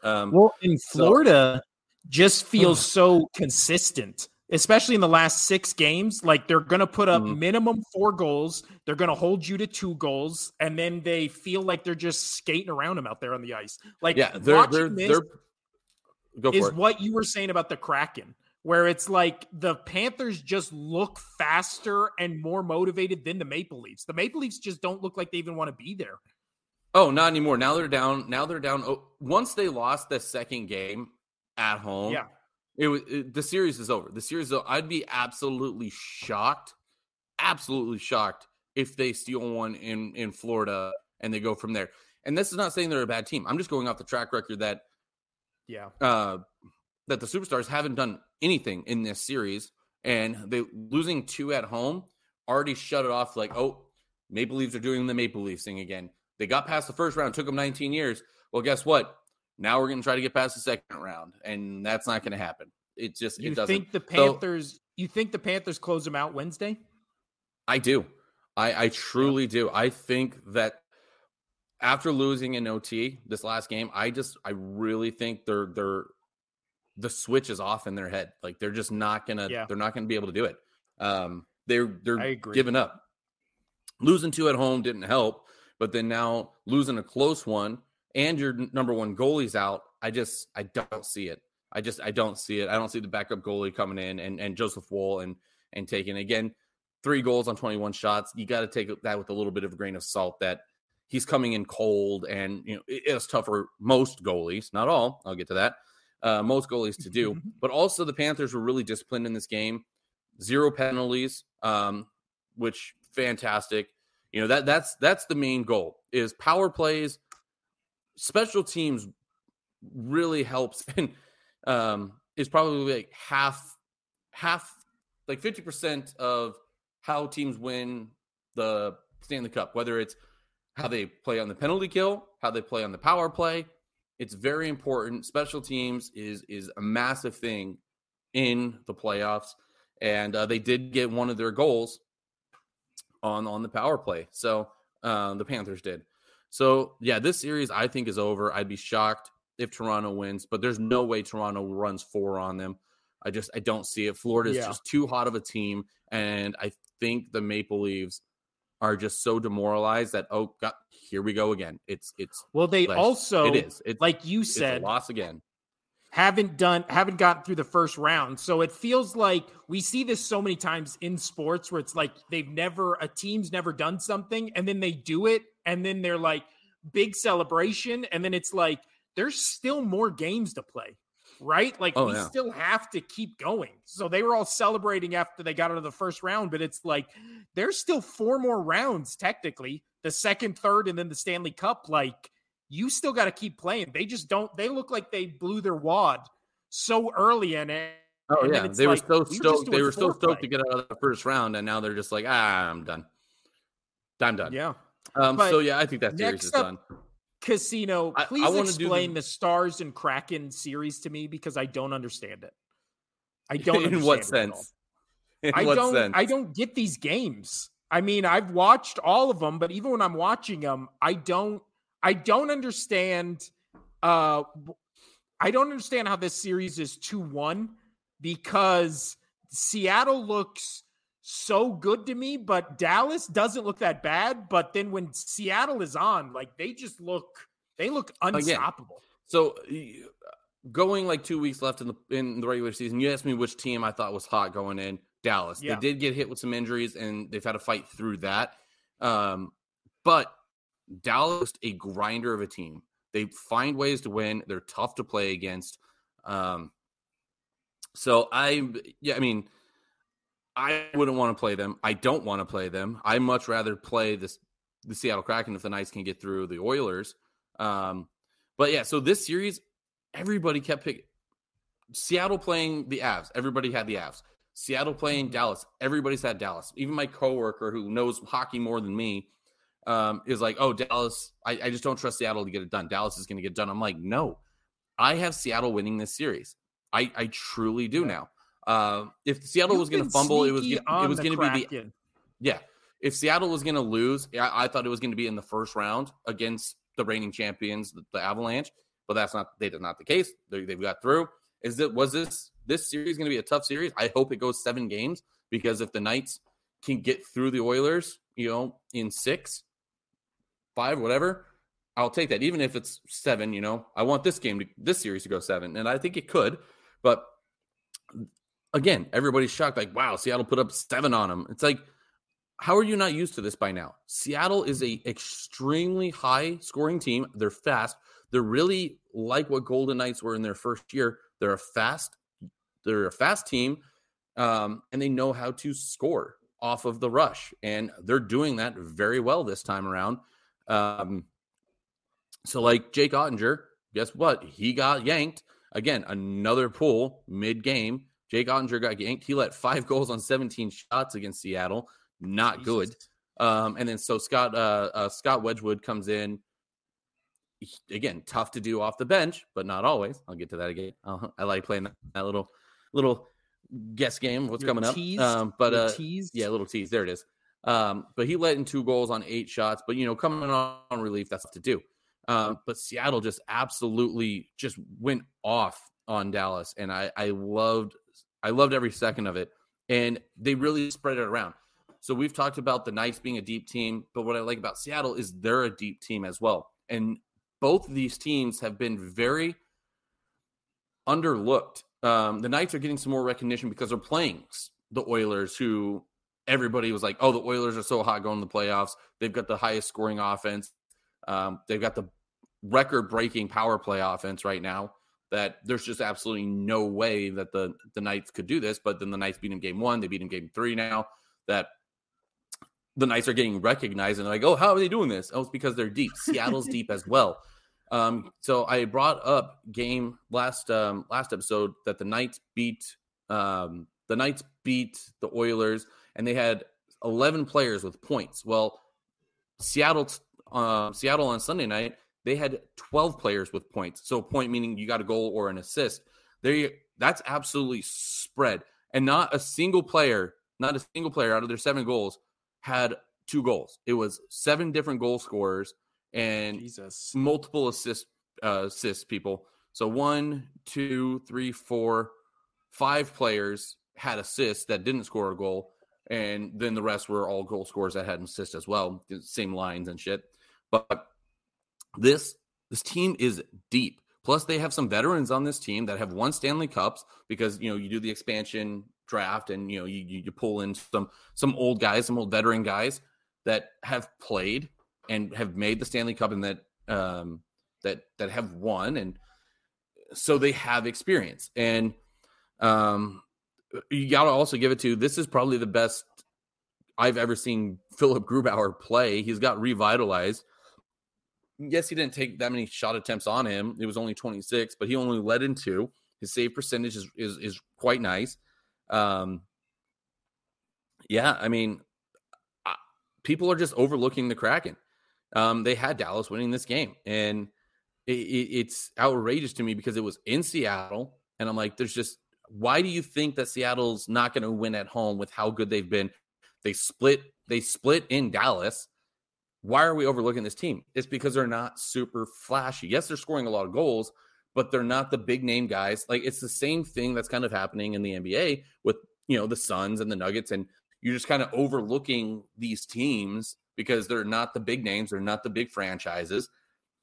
Um, well, in Florida, so, just feels so consistent especially in the last six games. Like they're going to put up mm-hmm. minimum four goals. They're going to hold you to two goals, and then they feel like they're just skating around them out there on the ice. Like yeah, they're they're, they're go is it. what you were saying about the Kraken, where it's like the Panthers just look faster and more motivated than the Maple Leafs. The Maple Leafs just don't look like they even want to be there. Oh, not anymore. Now they're down. Now they're down. Oh, once they lost the second game at home, yeah it was it, the series is over. The series, I'd be absolutely shocked, absolutely shocked if they steal one in in Florida and they go from there. And this is not saying they're a bad team. I'm just going off the track record that, yeah, uh, that the superstars haven't done anything in this series, and they losing two at home already shut it off. Like, oh, Maple Leafs are doing the Maple Leafs thing again. They got past the first round, took them 19 years. Well, guess what? Now we're going to try to get past the second round, and that's not going to happen. It just you it doesn't. think the Panthers? So, you think the Panthers close them out Wednesday? I do. I, I truly yeah. do. I think that after losing in OT this last game, I just I really think they're they're the switch is off in their head. Like they're just not gonna yeah. they're not gonna be able to do it. Um, they're they're giving up. Losing two at home didn't help, but then now losing a close one and your number one goalie's out, I just I don't see it. I just I don't see it. I don't see the backup goalie coming in and and Joseph Woll and and taking again three goals on 21 shots. You got to take that with a little bit of a grain of salt that he's coming in cold and you know it's tough for most goalies, not all. I'll get to that. Uh, most goalies to do, (laughs) but also the Panthers were really disciplined in this game. Zero penalties, um, which fantastic. You know that that's that's the main goal is power plays special teams really helps (laughs) and um, is probably like half half like 50% of how teams win the Stanley Cup, whether it's how they play on the penalty kill, how they play on the power play. It's very important. Special teams is is a massive thing in the playoffs, and uh, they did get one of their goals on on the power play. So uh, the Panthers did. So yeah, this series I think is over. I'd be shocked if Toronto wins, but there's no way Toronto runs four on them. I just I don't see it. Florida is yeah. just too hot of a team, and I think the Maple Leafs are just so demoralized that oh god, here we go again. It's it's well they also it is it's, like you said loss again. haven't done haven't gotten through the first round. So it feels like we see this so many times in sports where it's like they've never a team's never done something and then they do it and then they're like big celebration and then it's like there's still more games to play right? Like Oh, we yeah. still have to keep going. So they were all celebrating after they got out of the first round, but it's like there's still four more rounds technically, the second, third, and then the Stanley Cup. Like you still got to keep playing. They just don't. They look like they blew their wad so early in it. Oh And yeah, they were like, so we were stoked. They were so stoked to get out of the first round, and now they're just like, ah, I'm done. I'm done. Yeah. Um. So yeah, I think that series next is up- done. Casino, I- I please do explain the- the... Stars and Kraken series to me because I don't understand it. I (laughs) don't. In what it sense? In I what don't. sense? I don't get these games. I mean, I've watched all of them, but even when I'm watching them, I don't. I don't understand. Uh, I don't understand how this series is two one because Seattle looks so good to me, but Dallas doesn't look that bad. But then when Seattle is on, like they just look, they look unstoppable. So going like two weeks left in the in the regular season, you asked me which team I thought was hot going in. Dallas. Yeah. They did get hit with some injuries, and they've had to fight through that. Um, but Dallas a grinder of a team. They find ways to win. They're tough to play against. Um, so I, yeah, I mean, I wouldn't want to play them. I don't want to play them. I much rather play this the Seattle Kraken if the Knights can get through the Oilers. Um, but yeah, so this series, everybody kept picking Seattle playing the Avs. Everybody had the Avs. Seattle playing Dallas. Everybody's had Dallas. Even my coworker who knows hockey more than me um, is like, oh, Dallas, I, I just don't trust Seattle to get it done. Dallas is going to get done. I'm like, no, I have Seattle winning this series. I, I truly do now. Uh, if Seattle You've was going to fumble, it was gonna, it was going to be the yeah. If Seattle was going to lose, I, I thought it was going to be in the first round against the reigning champions, the, the Avalanche. But that's not they did not the case. They, they've got through. Is it was this this series going to be a tough series? I hope it goes seven games because if the Knights can get through the Oilers, you know, in six, five, whatever, I'll take that. Even if it's seven, you know, I want this game to this series to go seven, and I think it could. But again, everybody's shocked. Like, wow, Seattle put up seven on them. It's like, how are you not used to this by now? Seattle is a extremely high scoring team. They're fast. They're really like what Golden Knights were in their first year. They're a fast, they're a fast team, um, and they know how to score off of the rush, and they're doing that very well this time around. Um, so, like Jake Oettinger, guess what? He got yanked again. Another pull mid game. Jake Oettinger got yanked. He let five (laughs) goals on 17 shots against Seattle. Not good. Um, and then so Scott uh, uh, Scott Wedgewood comes in. He- again, tough to do off the bench, but not always. I'll get to that again. uh I like playing that, that little little guess game. What's You're coming up? teased? Um, but uh, yeah, a little tease. There it is. Um, but he let in two goals on eight shots. But you know, coming on relief, that's tough to do. Um, but Seattle just absolutely just went off on Dallas, and I I loved I loved every second of it. And they really spread it around. So we've talked about the Knights being a deep team, but what I like about Seattle is they're a deep team as well. And both of these teams have been very underlooked. Um, the Knights are getting some more recognition because they're playing the Oilers, who everybody was like, "Oh, the Oilers are so hot going to the playoffs. They've got the highest scoring offense. Um, they've got the record-breaking power play offense right now. That there's just absolutely no way that the the Knights could do this. But then the Knights beat them game one. They beat them game three now. That the Knights are getting recognized and they're like, oh, how are they doing this? Oh, it's because they're deep. Seattle's deep as well. Um, so I brought up game last um last episode that the Knights beat um the Knights beat the Oilers and they had 11 players with points. Well, Seattle uh, Seattle on Sunday night they had 12 players with points. So point meaning you got a goal or an assist. There that's absolutely spread and not a single player, not a single player out of their seven goals had two goals. It was seven different goal scorers and Jesus. multiple assist uh, assist people. So one, two, three, four, five players had assists that didn't score a goal, and then the rest were all goal scorers that had an assist as well, same lines and shit. But this this team is deep. Plus, they have some veterans on this team that have won Stanley Cups because you know you do the expansion draft and you know you you pull in some some old guys, some old veteran guys that have played and have made the Stanley Cup and that um that that have won and so they have experience. And um, you got to also give it to this is probably the best I've ever seen Philipp Grubauer play. He's got revitalized. Yes, he didn't take that many shot attempts on him. It was only 26, but he only led in two. His save percentage is is, is quite nice. Um, yeah, I mean, people are just overlooking the Kraken. Um, they had Dallas winning this game, and it, it, it's outrageous to me because it was in Seattle, and I'm like, there's just why do you think that Seattle's not going to win at home with how good they've been? They split. They split in Dallas. Why are we overlooking this team? It's because they're not super flashy. Yes, they're scoring a lot of goals, but they're not the big name guys. Like it's the same thing that's kind of happening in the NBA with you know the Suns and the Nuggets, and you're just kind of overlooking these teams because they're not the big names, they're not the big franchises.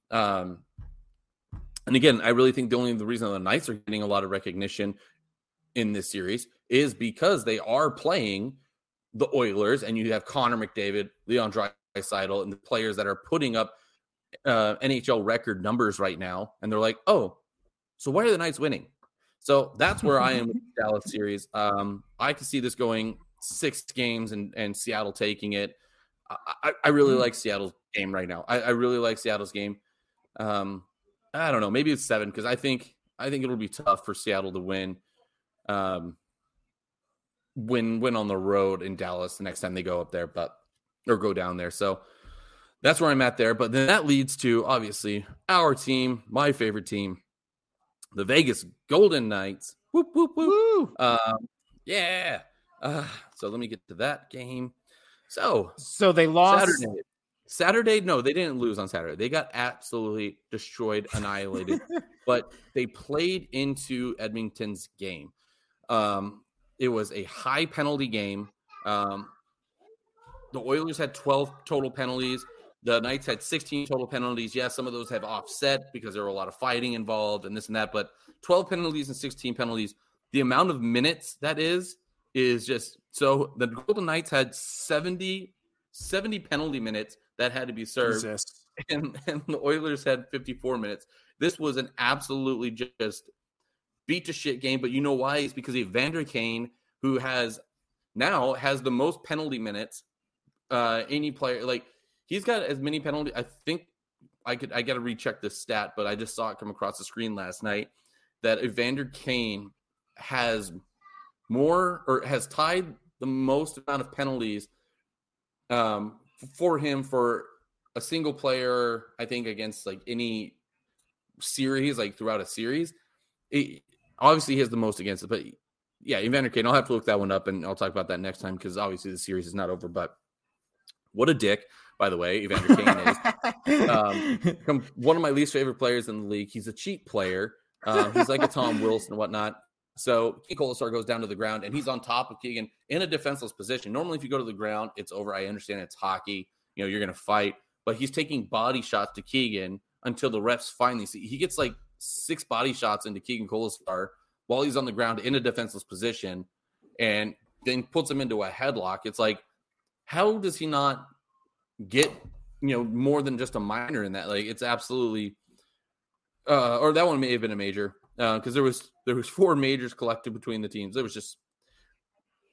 Um, and again, I really think the only the reason the Knights are getting a lot of recognition in this series is because they are playing the Oilers, and you have Connor McDavid, Leon Draisaitl, and the players that are putting up uh, NHL record numbers right now, and they're like, oh, so why are the Knights winning? So that's where I am with the (laughs) Dallas series. Um, I can see this going six games and, and Seattle taking it. I, I really mm. like Seattle's game right now. I, I really like Seattle's game. Um, I don't know. Maybe it's seven because I think I think it'll be tough for Seattle to win. Um, win win on the road in Dallas the next time they go up there, but or go down there. So that's where I'm at there. But then that leads to obviously our team, my favorite team, the Vegas Golden Knights. Whoop whoop whoop. Um, yeah. Uh, so let me get to that game. So so they lost Saturday. Saturday, no, they didn't lose on Saturday. They got absolutely destroyed, annihilated. (laughs) but they played into Edmonton's game. Um, it was a high penalty game. Um, the Oilers had 12 total penalties. The Knights had 16 total penalties. Yes, some of those have offset because there were a lot of fighting involved and this and that, but 12 penalties and 16 penalties. The amount of minutes that is is just so the Golden Knights had 70 70 penalty minutes that had to be served. (laughs) And, and the Oilers had 54 minutes. This was an absolutely just beat to shit game. But you know why? It's because Evander Kane, who has now has the most penalty minutes uh any player like he's got as many penalties. i think i could i gotta recheck this stat but i just saw it come across the screen last night that evander kane has more or has tied the most amount of penalties um, for him for a single player. I think against like any series, like throughout a series. It, obviously, he has the most against it, but yeah, Evander Kane. I'll have to look that one up, and I'll talk about that next time because obviously the series is not over. But what a dick, by the way, Evander Kane is. Um, (laughs) one of my least favorite players in the league. He's a cheap player. Um, he's like a Tom Wilson and whatnot. So Keegan Kolesar goes down to the ground and he's on top of Keegan in a defenseless position. Normally, if you go to the ground, it's over. I understand it's hockey. You know, you're going to fight, but he's taking body shots to Keegan until the refs finally see. He gets like six body shots into Keegan Kolesar while he's on the ground in a defenseless position and then puts him into a headlock. It's like, how does he not get, you know, more than just a minor in that? Like, it's absolutely, uh, or that one may have been a major because uh, there was there was four majors collected between the teams. It was just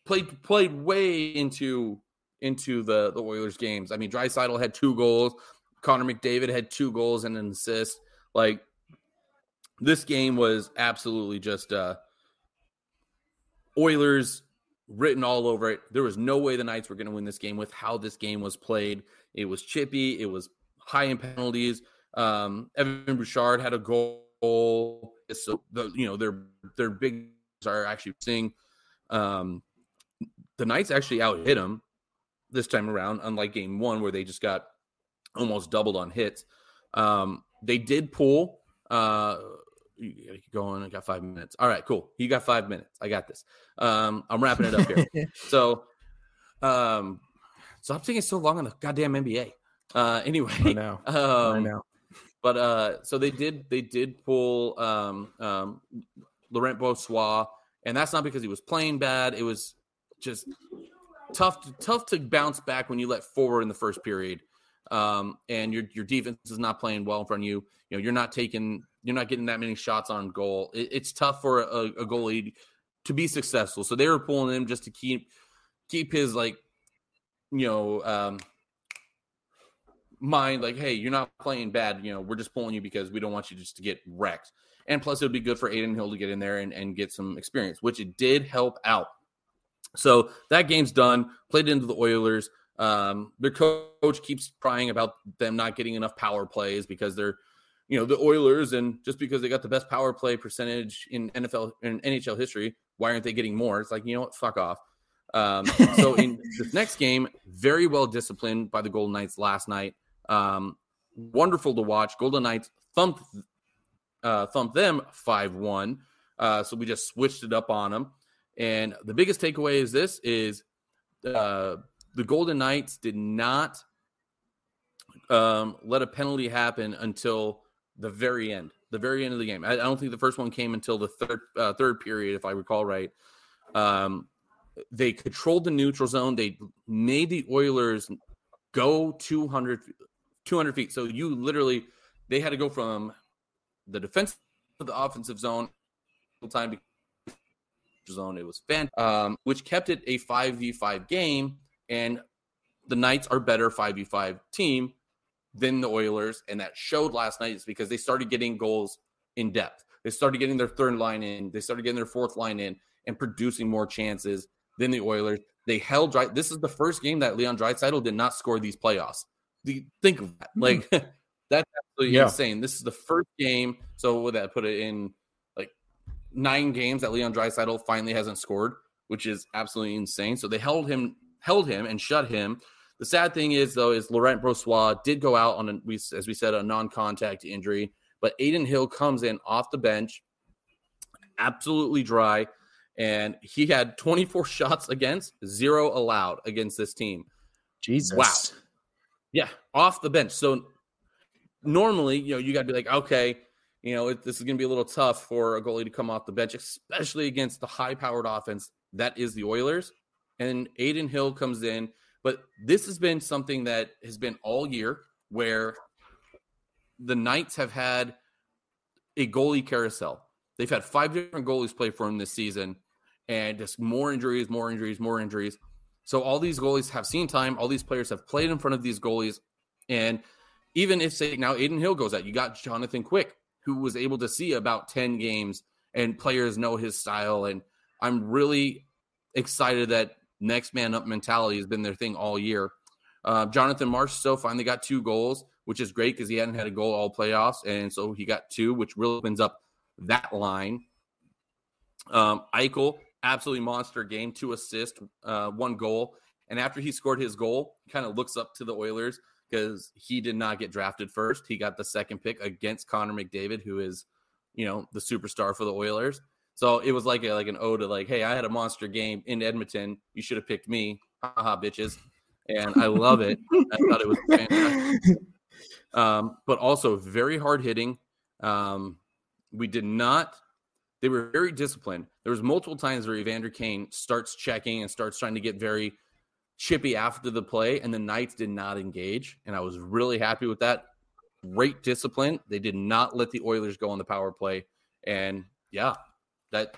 played played way into into the the Oilers games. I mean, Draisaitl had two goals. Connor McDavid had two goals and an assist. Like this game was absolutely just uh Oilers written all over it. There was no way the Knights were going to win this game with how this game was played. It was chippy. It was high in penalties. Um, Evan Bouchard had a goal. So the you know their their big are actually seeing um, the Knights actually out hit them this time around, unlike game one where they just got almost doubled on hits. Um, they did pull. Uh, you keep going. I got five minutes. All right, cool. You got five minutes. I got this. Um, I'm wrapping it up here. (laughs) so, um, stop taking so long on the goddamn NBA. Uh, anyway, I know. (laughs) Um, I know. But uh, so they did they did pull um, um, Laurent Brossoit, and that's not because he was playing bad. It was just tough to, tough to bounce back when you let forward in the first period, um, and your your defense is not playing well in front of you. You know you're not taking You're not getting that many shots on goal. It, it's tough for a, a goalie to be successful. So they were pulling him just to keep keep his like you know um mind like hey you're not playing bad you know we're just pulling you because we don't want you just to get wrecked and plus it would be good for Adin Hill to get in there and, and get some experience which it did help out so that game's done played into the Oilers um their coach keeps crying about them not getting enough power plays because they're you know the Oilers and just because they got the best power play percentage in NFL in NHL history why aren't they getting more it's like you know what fuck off um, so (laughs) in this next game, very well disciplined by the Golden Knights last night. Um, wonderful to watch. Golden Knights thumped uh, thumped them five one. Uh, so we just switched it up on them. And the biggest takeaway is this: is uh, the Golden Knights did not um, let a penalty happen until the very end, the very end of the game. I, I don't think the first one came until the third uh, third period, if I recall right. Um, they controlled the neutral zone. They made the Oilers go 200, 200 feet. So you literally, they had to go from the defense to the offensive zone time zone. It was fan, um, which kept it a 5v5 game. And the Knights are better 5v5 team than the Oilers. And that showed last night is because they started getting goals in depth. They started getting their third line in. They started getting their fourth line in and producing more chances than the Oilers. They held right. This is the first game that Leon Draisaitl did not score these playoffs. Think of that. Hmm. Like (laughs) that's absolutely yeah. insane. This is the first game. So would that put it in like nine games that Leon Draisaitl finally hasn't scored, which is absolutely insane. So they held him, held him, and shut him. The sad thing is though, is Laurent Brossoit did go out on a, as we said, a non-contact injury, but Adin Hill comes in off the bench, absolutely dry and he had 24 (laughs) shots against, zero allowed against this team. Jesus. Wow. Yeah, off the bench. So normally, you know, you got to be like, okay, you know, it, this is going to be a little tough for a goalie to come off the bench, especially against the high-powered offense that is the Oilers. And Adin Hill comes in, but this has been something that has been all year where the Knights have had a goalie carousel. They've had five different goalies play for them this season, and just more injuries, more injuries, more injuries. So all these goalies have seen time. All these players have played in front of these goalies, and even if say now Adin Hill goes out, you got Jonathan Quick, who was able to see about ten games, and players know his style. And I'm really excited that next man up mentality has been their thing all year. Uh, Jonathan Marchessault finally got two goals, which is great because he hadn't had a goal all playoffs, and so he got two, which really opens up that line. Um, Eichel absolutely monster game, two assists, uh, one goal. And after he scored his goal, kind of looks up to the Oilers because he did not get drafted first. He got the second pick against Connor McDavid, who is, you know, the superstar for the Oilers. So it was like a, like an ode to like, hey, I had a monster game in Edmonton. You should have picked me, haha, bitches. And I love it. I thought it was fantastic. Um, but also very hard hitting. Um, we did not they were very disciplined. There was multiple times where Evander Kane starts checking and starts trying to get very chippy after the play, and the Knights did not engage. And I was really happy with that. Great discipline. They did not let the Oilers go on the power play. And yeah, that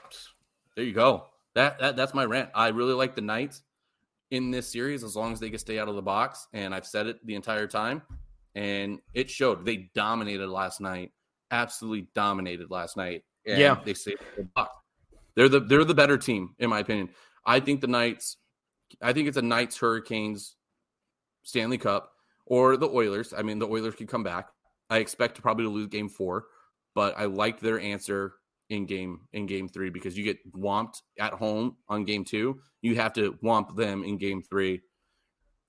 there you go. That, that that's my rant. I really like the Knights in this series as long as they can stay out of the box. And I've said it the entire time. And it showed. They dominated last night. Absolutely dominated last night yeah, they saved the buck. They're the they're the better team in my opinion. I think the Knights. I think it's a Knights Hurricanes Stanley Cup or the Oilers. I mean, the Oilers could come back. I expect to probably lose Game Four, but I liked their answer in game in Game Three because you get whomped at home on Game Two. You have to whomp them in Game Three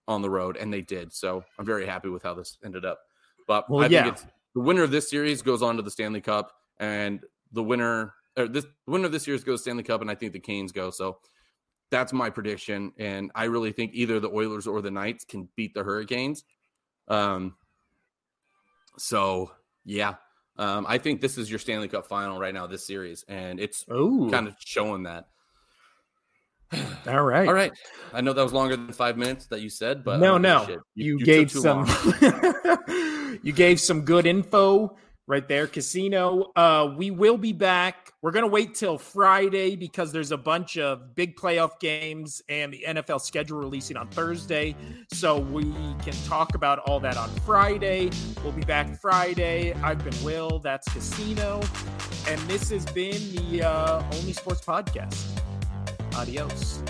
on the road, and they did. So I'm very happy with how this ended up. But well, I yeah. think it's the winner of this series goes on to the Stanley Cup, and the winner or this the winner of this year's goes Stanley Cup, and I think the Canes go. So that's my prediction, and I really think either the Oilers or the Knights can beat the Hurricanes. Um. So yeah, um, I think this is your Stanley Cup final right now, this series, and it's Ooh. kind of showing that. (sighs) All right. All right. I know that was longer than five minutes that you said, but no, no. You, you, you, gave some (laughs) you gave some good info right there, Casino. Uh, we will be back. We're gonna wait till Friday because there's a bunch of big playoff games and the NFL schedule releasing on Thursday. So we can talk about all that on Friday. We'll be back Friday. I've been Will. That's Casino, and this has been the uh, Only Sports Podcast. Adios.